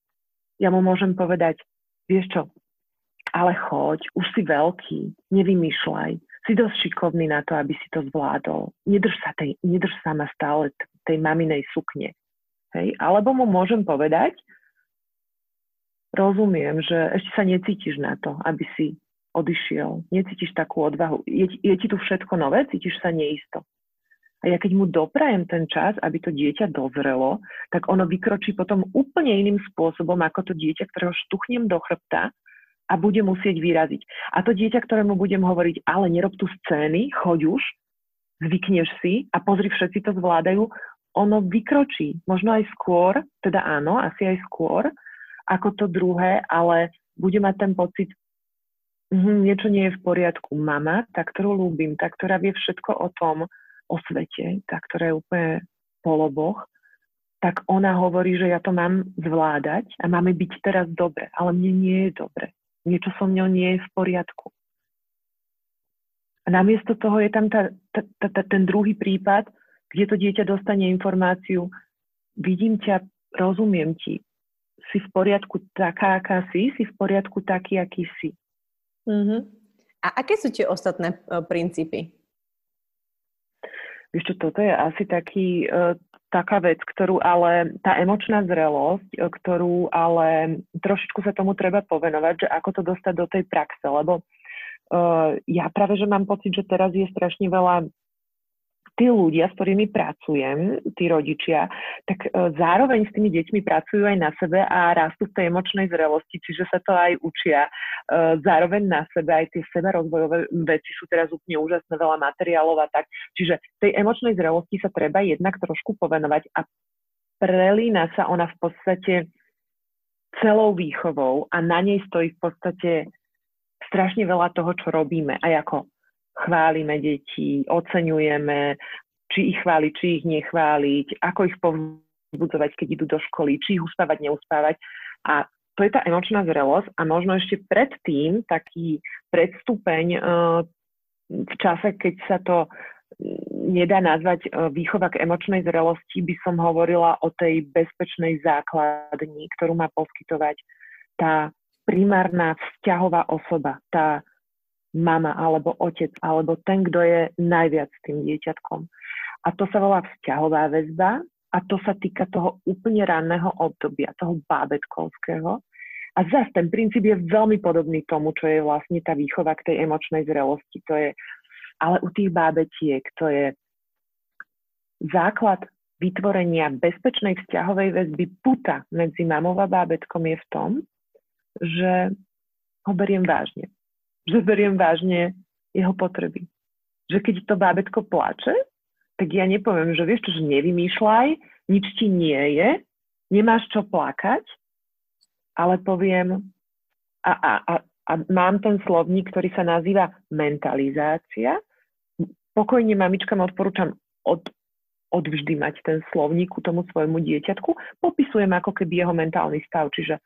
ja mu môžem povedať, vieš čo, ale choď, už si veľký, nevymýšľaj, si dosť šikovný na to, aby si to zvládol. Nedrž sa, tej, nedrž sa ma stále tej maminej sukne. Hej? Alebo mu môžem povedať, rozumiem, že ešte sa necítiš na to, aby si odišiel. Necítiš takú odvahu. Je, je ti tu všetko nové, cítiš sa neisto. A ja keď mu doprajem ten čas, aby to dieťa dozrelo, tak ono vykročí potom úplne iným spôsobom ako to dieťa, ktorého štuchnem do chrbta a bude musieť vyraziť. A to dieťa, ktorému budem hovoriť, ale nerob tu scény, choď už, zvykneš si a pozri, všetci to zvládajú, ono vykročí. Možno aj skôr, teda áno, asi aj skôr, ako to druhé, ale bude mať ten pocit, hm, niečo nie je v poriadku. Mama, tá, ktorú ľúbim, tá, ktorá vie všetko o tom, o svete, tá, ktorá je úplne poloboch, tak ona hovorí, že ja to mám zvládať a máme byť teraz dobre, ale mne nie je dobre. Niečo so mňou nie je v poriadku. A namiesto toho je tam tá, tá, tá, tá, ten druhý prípad, kde to dieťa dostane informáciu, vidím ťa, rozumiem ti, si v poriadku taká, aká si, si v poriadku taký, aký si. Uh-huh. A aké sú tie ostatné uh, princípy? Vieš čo, toto je asi taký, uh, taká vec, ktorú ale, tá emočná zrelosť, uh, ktorú ale trošičku sa tomu treba povenovať, že ako to dostať do tej praxe, lebo uh, ja práve, že mám pocit, že teraz je strašne veľa tí ľudia, s ktorými pracujem, tí rodičia, tak e, zároveň s tými deťmi pracujú aj na sebe a rastú v tej emočnej zrelosti, čiže sa to aj učia. E, zároveň na sebe aj tie sebarozvojové veci sú teraz úplne úžasné, veľa materiálov a tak. Čiže tej emočnej zrelosti sa treba jednak trošku povenovať a prelína sa ona v podstate celou výchovou a na nej stojí v podstate strašne veľa toho, čo robíme. Aj ako chválime deti, oceňujeme, či ich chváliť, či ich nechváliť, ako ich vzbudzovať, keď idú do školy, či ich uspávať, neuspávať. A to je tá emočná zrelosť a možno ešte predtým taký predstupeň uh, v čase, keď sa to nedá nazvať uh, výchova k emočnej zrelosti, by som hovorila o tej bezpečnej základni, ktorú má poskytovať tá primárna vzťahová osoba, tá mama alebo otec, alebo ten, kto je najviac s tým dieťatkom. A to sa volá vzťahová väzba a to sa týka toho úplne ranného obdobia, toho bábetkovského. A zase ten princíp je veľmi podobný tomu, čo je vlastne tá výchova k tej emočnej zrelosti. To je, ale u tých bábetiek to je základ vytvorenia bezpečnej vzťahovej väzby puta medzi mamou a bábetkom je v tom, že ho beriem vážne že beriem vážne jeho potreby. Že keď to bábetko plače, tak ja nepoviem, že vieš čo, že nevymýšľaj, nič ti nie je, nemáš čo plakať, ale poviem, a, a, a, a mám ten slovník, ktorý sa nazýva mentalizácia. Pokojne mamičkám odporúčam od, odvždy mať ten slovník ku tomu svojmu dieťatku. Popisujem ako keby jeho mentálny stav, čiže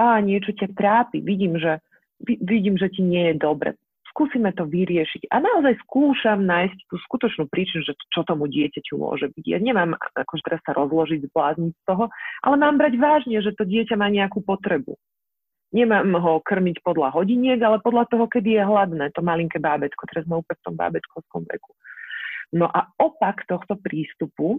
a niečo ťa trápi, vidím, že vidím, že ti nie je dobre. Skúsime to vyriešiť. A naozaj skúšam nájsť tú skutočnú príčinu, že čo tomu dieťaťu môže byť. Ja nemám akože teraz sa rozložiť, zblázniť z toho, ale mám brať vážne, že to dieťa má nejakú potrebu. Nemám ho krmiť podľa hodiniek, ale podľa toho, kedy je hladné, to malinké bábetko. Teraz sme úplne v tom bábetkovskom veku. No a opak tohto prístupu,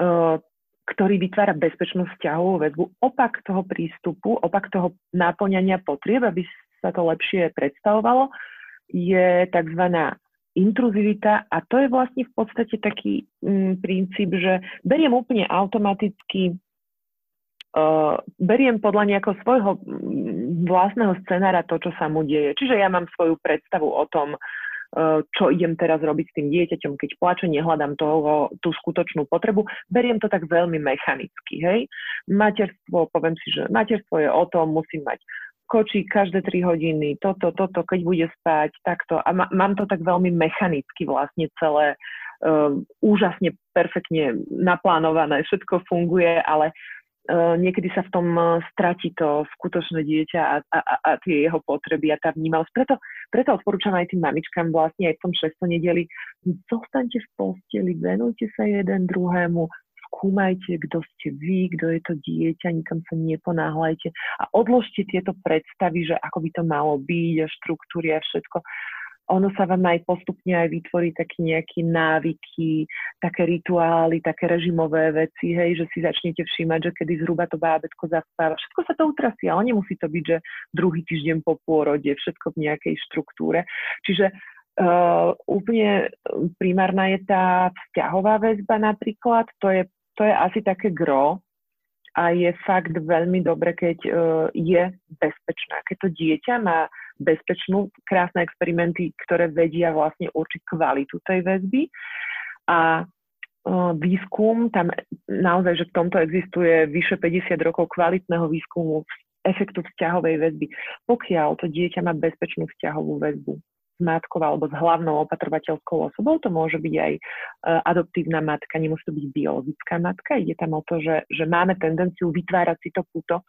uh, ktorý vytvára bezpečnú vzťahovú väzbu, opak toho prístupu, opak toho náplňania potrieb, aby sa to lepšie predstavovalo, je tzv. intruzivita a to je vlastne v podstate taký mm, princíp, že beriem úplne automaticky, uh, beriem podľa nejakého svojho mm, vlastného scenára to, čo sa mu deje. Čiže ja mám svoju predstavu o tom, E, čo idem teraz robiť s tým dieťaťom, keď plače, nehľadám toho, tú skutočnú potrebu. Beriem to tak veľmi mechanicky, hej. Materstvo, poviem si, že materstvo je o tom, musím mať kočí každé 3 hodiny, toto, toto, keď bude spať, takto. A ma, mám to tak veľmi mechanicky vlastne celé, um, úžasne, perfektne naplánované, všetko funguje, ale uh, niekedy sa v tom uh, stratí to skutočné dieťa a, a, a tie jeho potreby a tá vnímalosť. Preto preto odporúčam aj tým mamičkám vlastne aj v tom 6. nedeli, zostaňte v posteli, venujte sa jeden druhému, skúmajte, kto ste vy, kto je to dieťa, nikam sa neponáhľajte a odložte tieto predstavy, že ako by to malo byť a štruktúry a všetko ono sa vám aj postupne aj vytvorí taký nejaký návyky, také rituály, také režimové veci, hej, že si začnete všímať, že kedy zhruba to bábetko zaspáva. Všetko sa to utrasie, ale nemusí to byť, že druhý týždeň po pôrode, všetko v nejakej štruktúre. Čiže uh, úplne primárna je tá vzťahová väzba napríklad, to je, to je asi také gro, a je fakt veľmi dobre, keď uh, je bezpečná. Keď to dieťa má bezpečnú, krásne experimenty, ktoré vedia vlastne určiť kvalitu tej väzby. A výskum, tam naozaj, že v tomto existuje vyše 50 rokov kvalitného výskumu efektu vzťahovej väzby. Pokiaľ to dieťa má bezpečnú vzťahovú väzbu matkou alebo s hlavnou opatrovateľskou osobou, to môže byť aj uh, adoptívna matka, nemusí to byť biologická matka, ide tam o to, že, že máme tendenciu vytvárať si to puto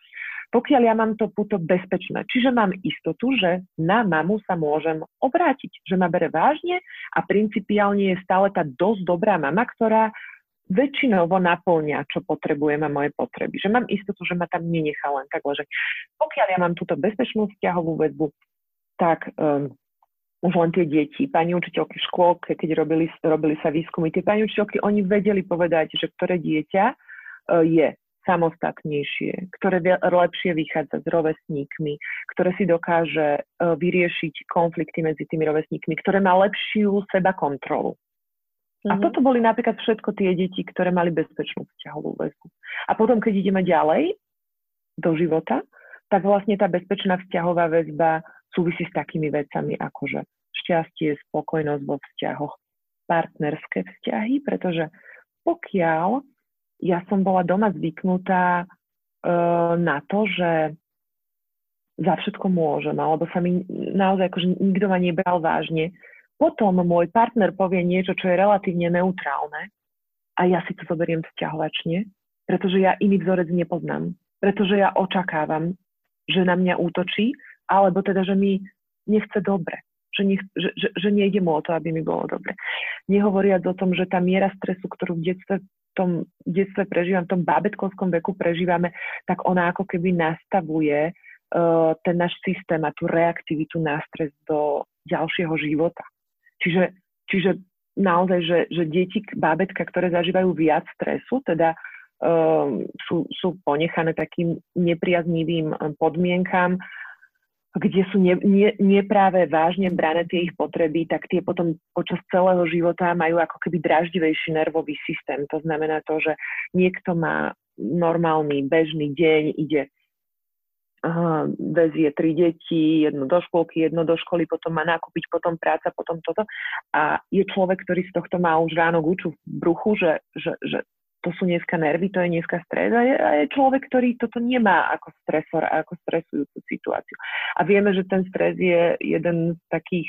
pokiaľ ja mám to puto bezpečné. Čiže mám istotu, že na mamu sa môžem obrátiť, že ma bere vážne a principiálne je stále tá dosť dobrá mama, ktorá väčšinovo naplňa, čo potrebujem a moje potreby. Že mám istotu, že ma tam nenechá len tak ležať. Pokiaľ ja mám túto bezpečnú vzťahovú väzbu, tak um, už len tie deti, pani učiteľky v škôlke, keď robili, robili sa výskumy, tie pani učiteľky, oni vedeli povedať, že ktoré dieťa uh, je samostatnejšie, ktoré lepšie vychádza s rovesníkmi, ktoré si dokáže e, vyriešiť konflikty medzi tými rovesníkmi, ktoré má lepšiu seba kontrolu. Mm-hmm. A mhm. toto boli napríklad všetko tie deti, ktoré mali bezpečnú vzťahovú väzbu. A potom, keď ideme ďalej do života, tak vlastne tá bezpečná vzťahová väzba súvisí s takými vecami, ako že šťastie, spokojnosť vo vzťahoch, partnerské vzťahy, pretože pokiaľ ja som bola doma zvyknutá uh, na to, že za všetko môžem, alebo sa mi naozaj akože nikto ma nebral vážne. Potom môj partner povie niečo, čo je relatívne neutrálne a ja si to zoberiem vzťahovačne pretože ja iný vzorec nepoznám, pretože ja očakávam, že na mňa útočí, alebo teda, že mi nechce dobre, že, nech, že, že, že nejde mu o to, aby mi bolo dobre. Nehovoriac o tom, že tá miera stresu, ktorú v detstve, v tom detstve prežívam, v tom bábetkovskom veku prežívame, tak ona ako keby nastavuje uh, ten náš systém a tú reaktivitu na stres do ďalšieho života. Čiže, čiže naozaj, že, že deti, bábetka, ktoré zažívajú viac stresu, teda um, sú, sú ponechané takým nepriaznivým um, podmienkam, kde sú ne, ne, nepráve vážne brané tie ich potreby, tak tie potom počas celého života majú ako keby draždivejší nervový systém. To znamená to, že niekto má normálny, bežný deň, ide vezie tri deti, jedno do školky, jedno do školy, potom má nakúpiť, potom práca, potom toto. A je človek, ktorý z tohto má už ráno guču v bruchu, že, že, že to sú dneska nervy, to je dneska stres a je, a je človek, ktorý toto nemá ako stresor a ako stresujúcu situáciu. A vieme, že ten stres je jeden z takých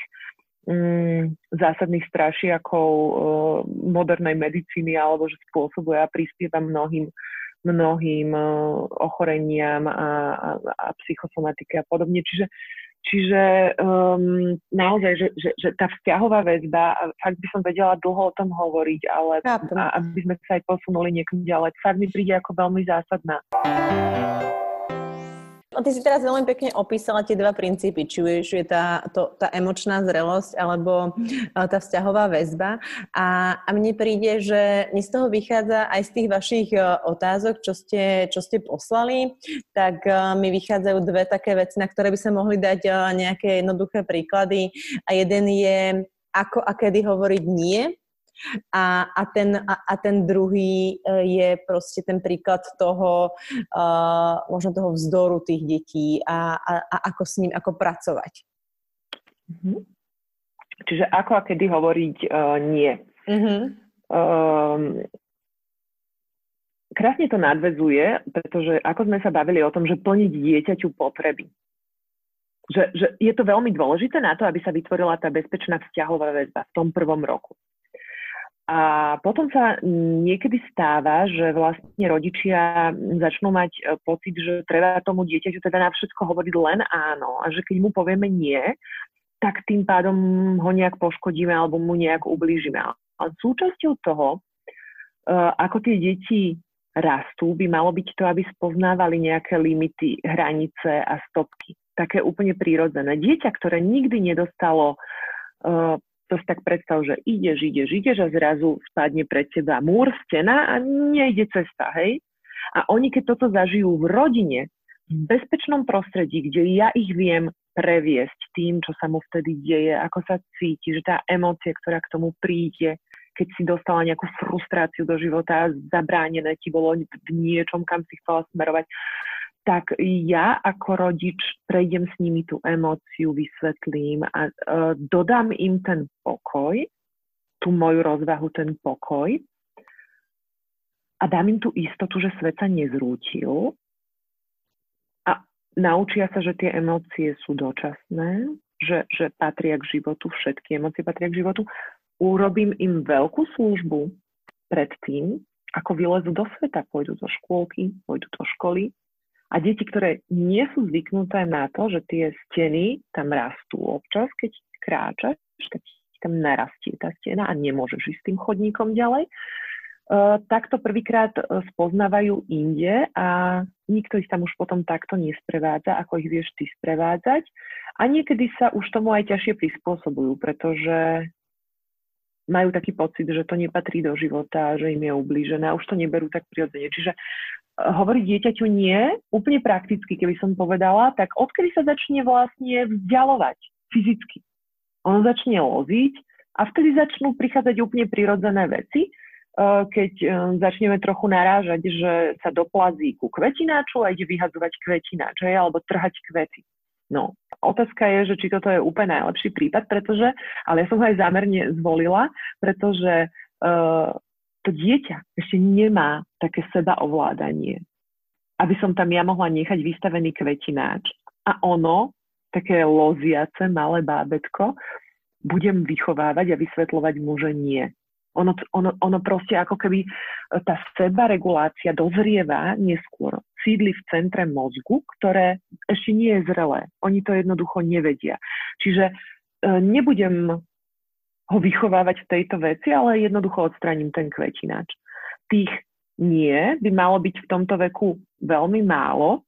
mm, zásadných strašiakov uh, modernej medicíny alebo že spôsobuje a prispieva mnohým mnohým eh, ochoreniam a, a, a psychosomatike a podobne. Čiže, čiže um, naozaj, že, že, že tá vzťahová väzba, fakt by som vedela dlho o tom hovoriť, ale a, aby sme sa aj posunuli niekam ďalej, fakt mi príde ako veľmi zásadná. No, ty si teraz veľmi pekne opísala tie dva princípy, či už je tá, to, tá emočná zrelosť alebo tá vzťahová väzba. A, a mne príde, že mi z toho vychádza aj z tých vašich e, otázok, čo ste, čo ste poslali, tak e, mi vychádzajú dve také veci, na ktoré by sa mohli dať e, nejaké jednoduché príklady. A jeden je, ako a kedy hovoriť nie a, a, ten, a, a ten druhý e, je proste ten príklad toho, uh, možno toho vzdoru tých detí a, a, a ako s ním, ako pracovať. Mm-hmm. Čiže ako a kedy hovoriť uh, nie. Mm-hmm. Um, krásne to nadvezuje, pretože ako sme sa bavili o tom, že plniť dieťaťu potreby. Že, že je to veľmi dôležité na to, aby sa vytvorila tá bezpečná vzťahová väzba v tom prvom roku. A potom sa niekedy stáva, že vlastne rodičia začnú mať e, pocit, že treba tomu dieťaťu teda na všetko hovoriť len áno a že keď mu povieme nie, tak tým pádom ho nejak poškodíme alebo mu nejak ublížime. A súčasťou toho, e, ako tie deti rastú, by malo byť to, aby spoznávali nejaké limity, hranice a stopky. Také úplne prírodzené. Dieťa, ktoré nikdy nedostalo e, to si tak predstav, že ideš, ideš, ideš a zrazu spadne pred teba múr, stena a nejde cesta, hej? A oni, keď toto zažijú v rodine, v bezpečnom prostredí, kde ja ich viem previesť tým, čo sa mu vtedy deje, ako sa cíti, že tá emócia, ktorá k tomu príde, keď si dostala nejakú frustráciu do života, zabránené ti bolo v niečom, kam si chcela smerovať, tak ja ako rodič prejdem s nimi tú emóciu, vysvetlím a uh, dodám im ten pokoj, tú moju rozvahu, ten pokoj a dám im tú istotu, že svet sa nezrútil a naučia sa, že tie emócie sú dočasné, že, že patria k životu, všetky emócie patria k životu. Urobím im veľkú službu pred tým, ako vylezú do sveta, pôjdu do škôlky, pôjdu do školy, a deti, ktoré nie sú zvyknuté na to, že tie steny tam rastú občas, keď kráčaš, keď tam narastie tá stena a nemôžeš ísť s tým chodníkom ďalej, uh, tak to prvýkrát uh, spoznávajú inde a nikto ich tam už potom takto nesprevádza, ako ich vieš ty sprevádzať. A niekedy sa už tomu aj ťažšie prispôsobujú, pretože majú taký pocit, že to nepatrí do života, že im je ublížené a už to neberú tak prirodzene. Čiže hovoriť dieťaťu nie, úplne prakticky, keby som povedala, tak odkedy sa začne vlastne vzdialovať fyzicky. Ono začne loziť a vtedy začnú prichádzať úplne prirodzené veci, eh, keď eh, začneme trochu narážať, že sa doplazí ku kvetináču a ide vyhadzovať kvetináč, alebo trhať kvety. No, otázka je, že či toto je úplne najlepší prípad, pretože, ale ja som ho aj zámerne zvolila, pretože uh, to dieťa ešte nemá také seba ovládanie, aby som tam ja mohla nechať vystavený kvetináč a ono, také loziace malé bábetko, budem vychovávať a vysvetľovať mu, že nie. Ono, ono, ono proste ako keby tá sebaregulácia dozrieva neskôr. Sídli v centre mozgu, ktoré ešte nie je zrelé. Oni to jednoducho nevedia. Čiže e, nebudem ho vychovávať v tejto veci, ale jednoducho odstraním ten kvetinač. Tých nie by malo byť v tomto veku veľmi málo,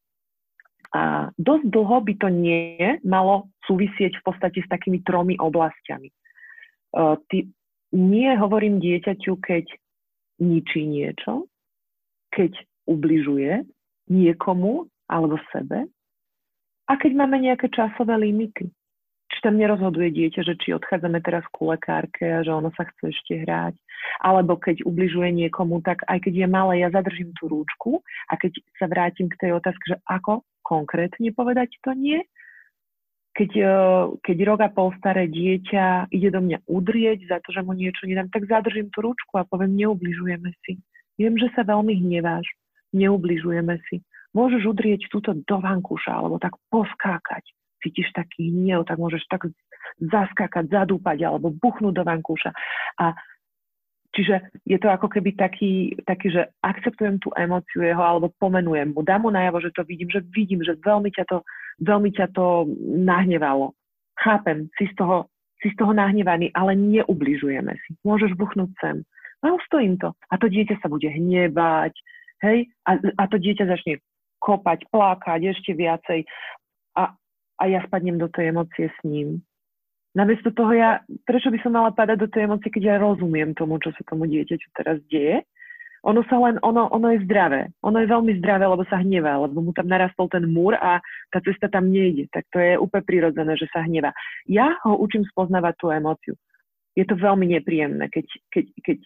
a dosť dlho by to nie malo súvisieť v podstate s takými tromi oblastiami. Uh, ty, nie hovorím dieťaťu, keď ničí niečo, keď ubližuje niekomu alebo sebe a keď máme nejaké časové limity. Či tam nerozhoduje dieťa, že či odchádzame teraz ku lekárke a že ono sa chce ešte hrať. Alebo keď ubližuje niekomu, tak aj keď je malé, ja zadržím tú rúčku a keď sa vrátim k tej otázke, že ako konkrétne povedať to nie, keď, e, keď rok a pol staré dieťa ide do mňa udrieť za to, že mu niečo nedám, tak zadržím tú ručku a poviem, neubližujeme si. Viem, že sa veľmi hneváš. Neubližujeme si. Môžeš udrieť túto do vankúša alebo tak poskákať. Cítiš taký hnev, tak môžeš tak zaskákať, zadúpať alebo buchnúť do vankúša. A Čiže je to ako keby taký, taký, že akceptujem tú emóciu jeho alebo pomenujem mu, dám mu najavo, že to vidím, že vidím, že veľmi ťa to veľmi ťa to nahnevalo. Chápem, si z toho, si z toho nahnevaný, ale neubližujeme si. Môžeš buchnúť sem. A ustojím to. A to dieťa sa bude hnevať, hej? A, a to dieťa začne kopať, plakať ešte viacej. A, a ja spadnem do tej emócie s ním. Namiesto toho ja, prečo by som mala padať do tej emócie, keď ja rozumiem tomu, čo sa tomu dieťaťu teraz deje ono sa len, ono, ono je zdravé. Ono je veľmi zdravé, lebo sa hnevá, lebo mu tam narastol ten múr a tá cesta tam nejde. Tak to je úplne prirodzené, že sa hnevá. Ja ho učím spoznávať tú emóciu. Je to veľmi nepríjemné, keď, keď, keď,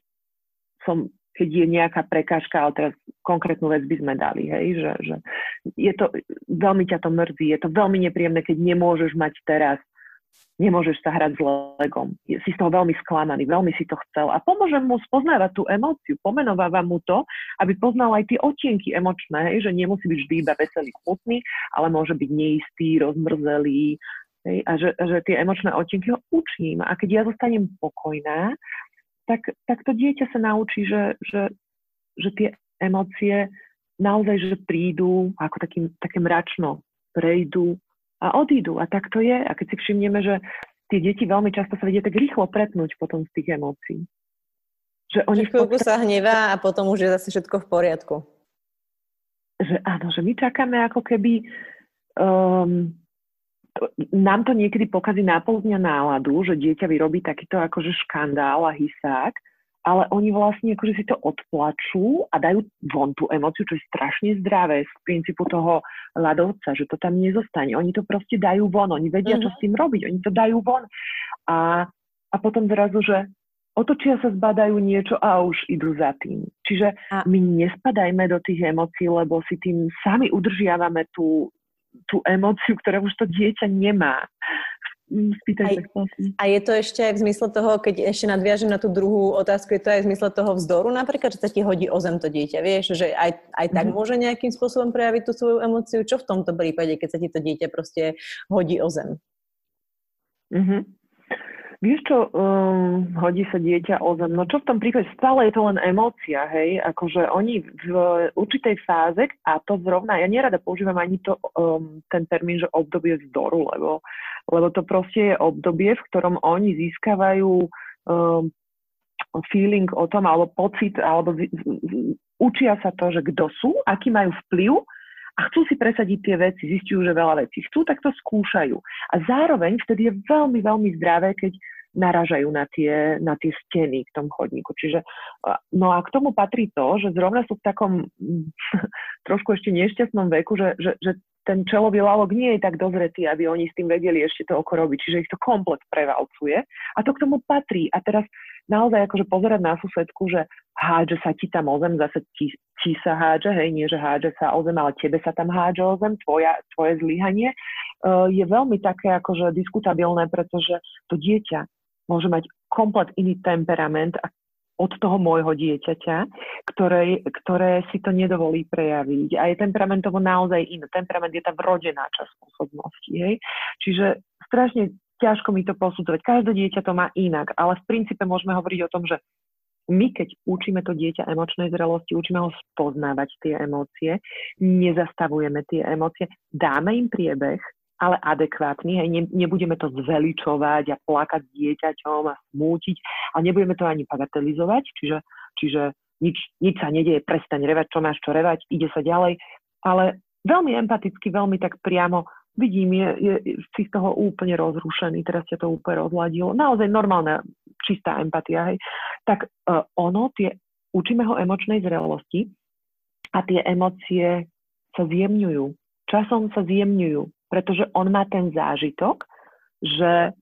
som, keď je nejaká prekážka, ale teraz konkrétnu vec by sme dali, hej, že, že je to, veľmi ťa to mrzí, je to veľmi nepríjemné, keď nemôžeš mať teraz nemôžeš sa hrať s legom. Si z toho veľmi sklamaný, veľmi si to chcel. A pomôžem mu spoznávať tú emóciu, pomenovávam mu to, aby poznal aj tie otienky emočné, hej, že nemusí byť vždy iba veselý, smutný, ale môže byť neistý, rozmrzelý. Hej, a že, že tie emočné otienky ho učím. A keď ja zostanem pokojná, tak, tak to dieťa sa naučí, že, že, že tie emócie naozaj že prídu ako takým, také mračno, prejdú a odídu. A tak to je. A keď si všimneme, že tie deti veľmi často sa vedia tak rýchlo pretnúť potom z tých emócií. Že oni chvíľku sa hnevá a potom už je zase všetko v poriadku. Že áno, že my čakáme ako keby um, nám to niekedy pokazí nápol dňa náladu, že dieťa vyrobí takýto akože škandál a hysák ale oni vlastne akože si to odplačú a dajú von tú emociu, čo je strašne zdravé z princípu toho ľadovca, že to tam nezostane. Oni to proste dajú von, oni vedia, mm-hmm. čo mhm. s tým robiť, oni to dajú von. A, a potom zrazu, že otočia sa, zbadajú niečo a už idú za tým. Čiže a... my nespadajme do tých emócií, lebo si tým sami udržiavame tú, tú emóciu, ktoré už to dieťa nemá. Spýtaj sa, A je to ešte aj v zmysle toho, keď ešte nadviažem na tú druhú otázku, je to aj v zmysle toho vzdoru napríklad, že sa ti hodí o zem to dieťa, vieš, že aj, aj tak mm-hmm. môže nejakým spôsobom prejaviť tú svoju emóciu. Čo v tomto prípade, keď sa ti to dieťa proste hodí o zem? Mm-hmm. Vieš čo, um, hodí sa dieťa o zem. No čo v tom prípade? Stále je to len emócia, hej? Akože oni v určitej fáze, a to zrovna, ja nerada používam ani to, um, ten termín, že obdobie vzdoru, lebo, lebo to proste je obdobie, v ktorom oni získavajú um, feeling o tom, alebo pocit, alebo z, z, z, učia sa to, že kto sú, aký majú vplyv a chcú si presadiť tie veci, zistujú, že veľa vecí chcú, tak to skúšajú. A zároveň vtedy je veľmi, veľmi zdravé, keď naražajú na tie, na tie steny v tom chodníku. Čiže, no a k tomu patrí to, že zrovna sú v takom trošku ešte nešťastnom veku, že, že, že ten čelový lalok nie je tak dozretý, aby oni s tým vedeli ešte to oko robiť, čiže ich to komplet prevalcuje. A to k tomu patrí. A teraz naozaj akože pozerať na susedku, že hádže sa ti tam o zem, zase ti, ti sa hádže, hej, nie že hádže sa o ale tebe sa tam hádže o zem, tvoja, tvoje zlyhanie, uh, je veľmi také akože diskutabilné, pretože to dieťa môže mať komplet iný temperament od toho môjho dieťaťa, ktoré, ktoré si to nedovolí prejaviť. A je temperamentovo naozaj iný. Temperament je tá vrodená časť osobnosti. Hej? Čiže strašne ťažko mi to posudzovať. Každé dieťa to má inak, ale v princípe môžeme hovoriť o tom, že my keď učíme to dieťa emočnej zrelosti, učíme ho spoznávať tie emócie, nezastavujeme tie emócie, dáme im priebeh, ale adekvátny, hej, ne, nebudeme to zveličovať a plakať dieťaťom a smútiť, ale nebudeme to ani bagatelizovať, čiže, čiže nič, nič sa nedieje, prestaň revať, čo máš čo revať, ide sa ďalej, ale veľmi empaticky, veľmi tak priamo vidím, je, je si z toho úplne rozrušený, teraz ťa to úplne rozladilo. Naozaj normálna, čistá empatia, hej. Tak uh, ono, tie, učíme ho emočnej zrelosti a tie emócie sa zjemňujú. Časom sa zjemňujú, pretože on má ten zážitok, že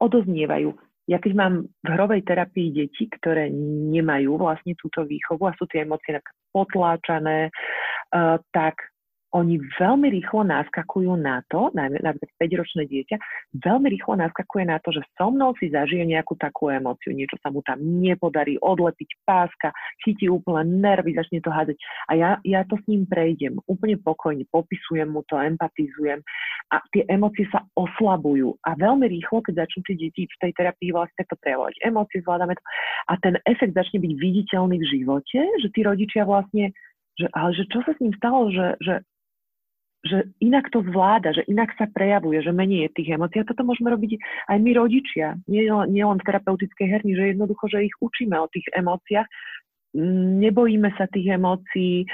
odoznievajú. Ja keď mám v hrovej terapii deti, ktoré nemajú vlastne túto výchovu a sú tie emócie potláčané, uh, tak oni veľmi rýchlo naskakujú na to, napríklad 5-ročné dieťa, veľmi rýchlo naskakuje na to, že so mnou si zažije nejakú takú emóciu, niečo sa mu tam nepodarí, odlepiť páska, chytí úplne nervy, začne to hádzať. A ja, ja to s ním prejdem úplne pokojne, popisujem mu to, empatizujem a tie emócie sa oslabujú. A veľmi rýchlo, keď začnú tie deti v tej terapii vlastne takto prejavovať emócie, zvládame to a ten efekt začne byť viditeľný v živote, že tí rodičia vlastne že, ale že čo sa s ním stalo, že, že že inak to zvláda, že inak sa prejavuje, že menej je tých emócií. A toto môžeme robiť aj my rodičia, nie, nie len v terapeutickej herni, že jednoducho, že ich učíme o tých emóciách. Nebojíme sa tých emócií,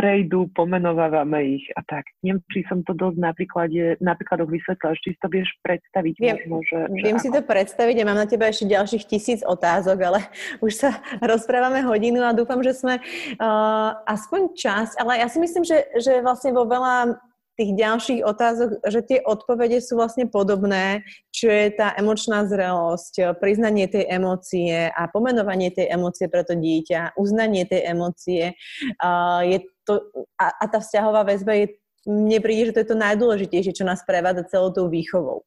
prejdú, pomenovávame ich a tak. Neviem, či som to dosť na príklade, na príkladoch vysvetlila, či si to vieš predstaviť. Viem, možno, že, viem že si ako... to predstaviť a mám na teba ešte ďalších tisíc otázok, ale už sa rozprávame hodinu a dúfam, že sme uh, aspoň časť, ale ja si myslím, že, že vlastne vo veľa tých ďalších otázok, že tie odpovede sú vlastne podobné, čo je tá emočná zrelosť, priznanie tej emócie a pomenovanie tej emócie pre to dieťa, uznanie tej emócie. Uh, je to, a, a tá vzťahová väzba je, mne príde, že to je to najdôležitejšie, čo nás prevádza celou tou výchovou.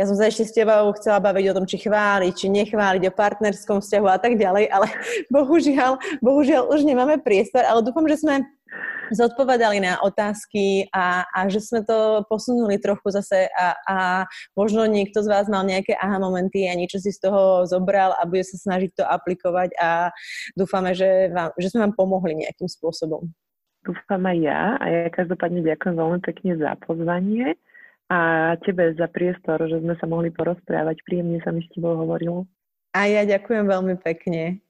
Ja som sa ešte s tebou chcela baviť o tom, či chváliť, či nechváliť, o partnerskom vzťahu a tak ďalej, ale bohužiaľ, bohužiaľ už nemáme priestor, ale dúfam, že sme zodpovedali na otázky a, a že sme to posunuli trochu zase a, a možno niekto z vás mal nejaké aha momenty a niečo si z toho zobral a bude sa snažiť to aplikovať a dúfame, že, vám, že sme vám pomohli nejakým spôsobom. Dúfam aj ja a ja každopádne ďakujem veľmi pekne za pozvanie a tebe za priestor, že sme sa mohli porozprávať. Príjemne sa mi s tebou hovorilo. A ja ďakujem veľmi pekne.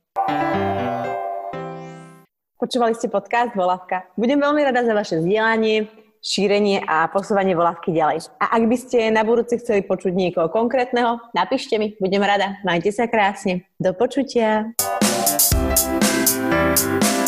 Počúvali ste podcast Volavka. Budem veľmi rada za vaše vzdielanie, šírenie a posúvanie Volavky ďalej. A ak by ste na budúci chceli počuť niekoho konkrétneho, napíšte mi, budem rada. Majte sa krásne. Do počutia. Thank you.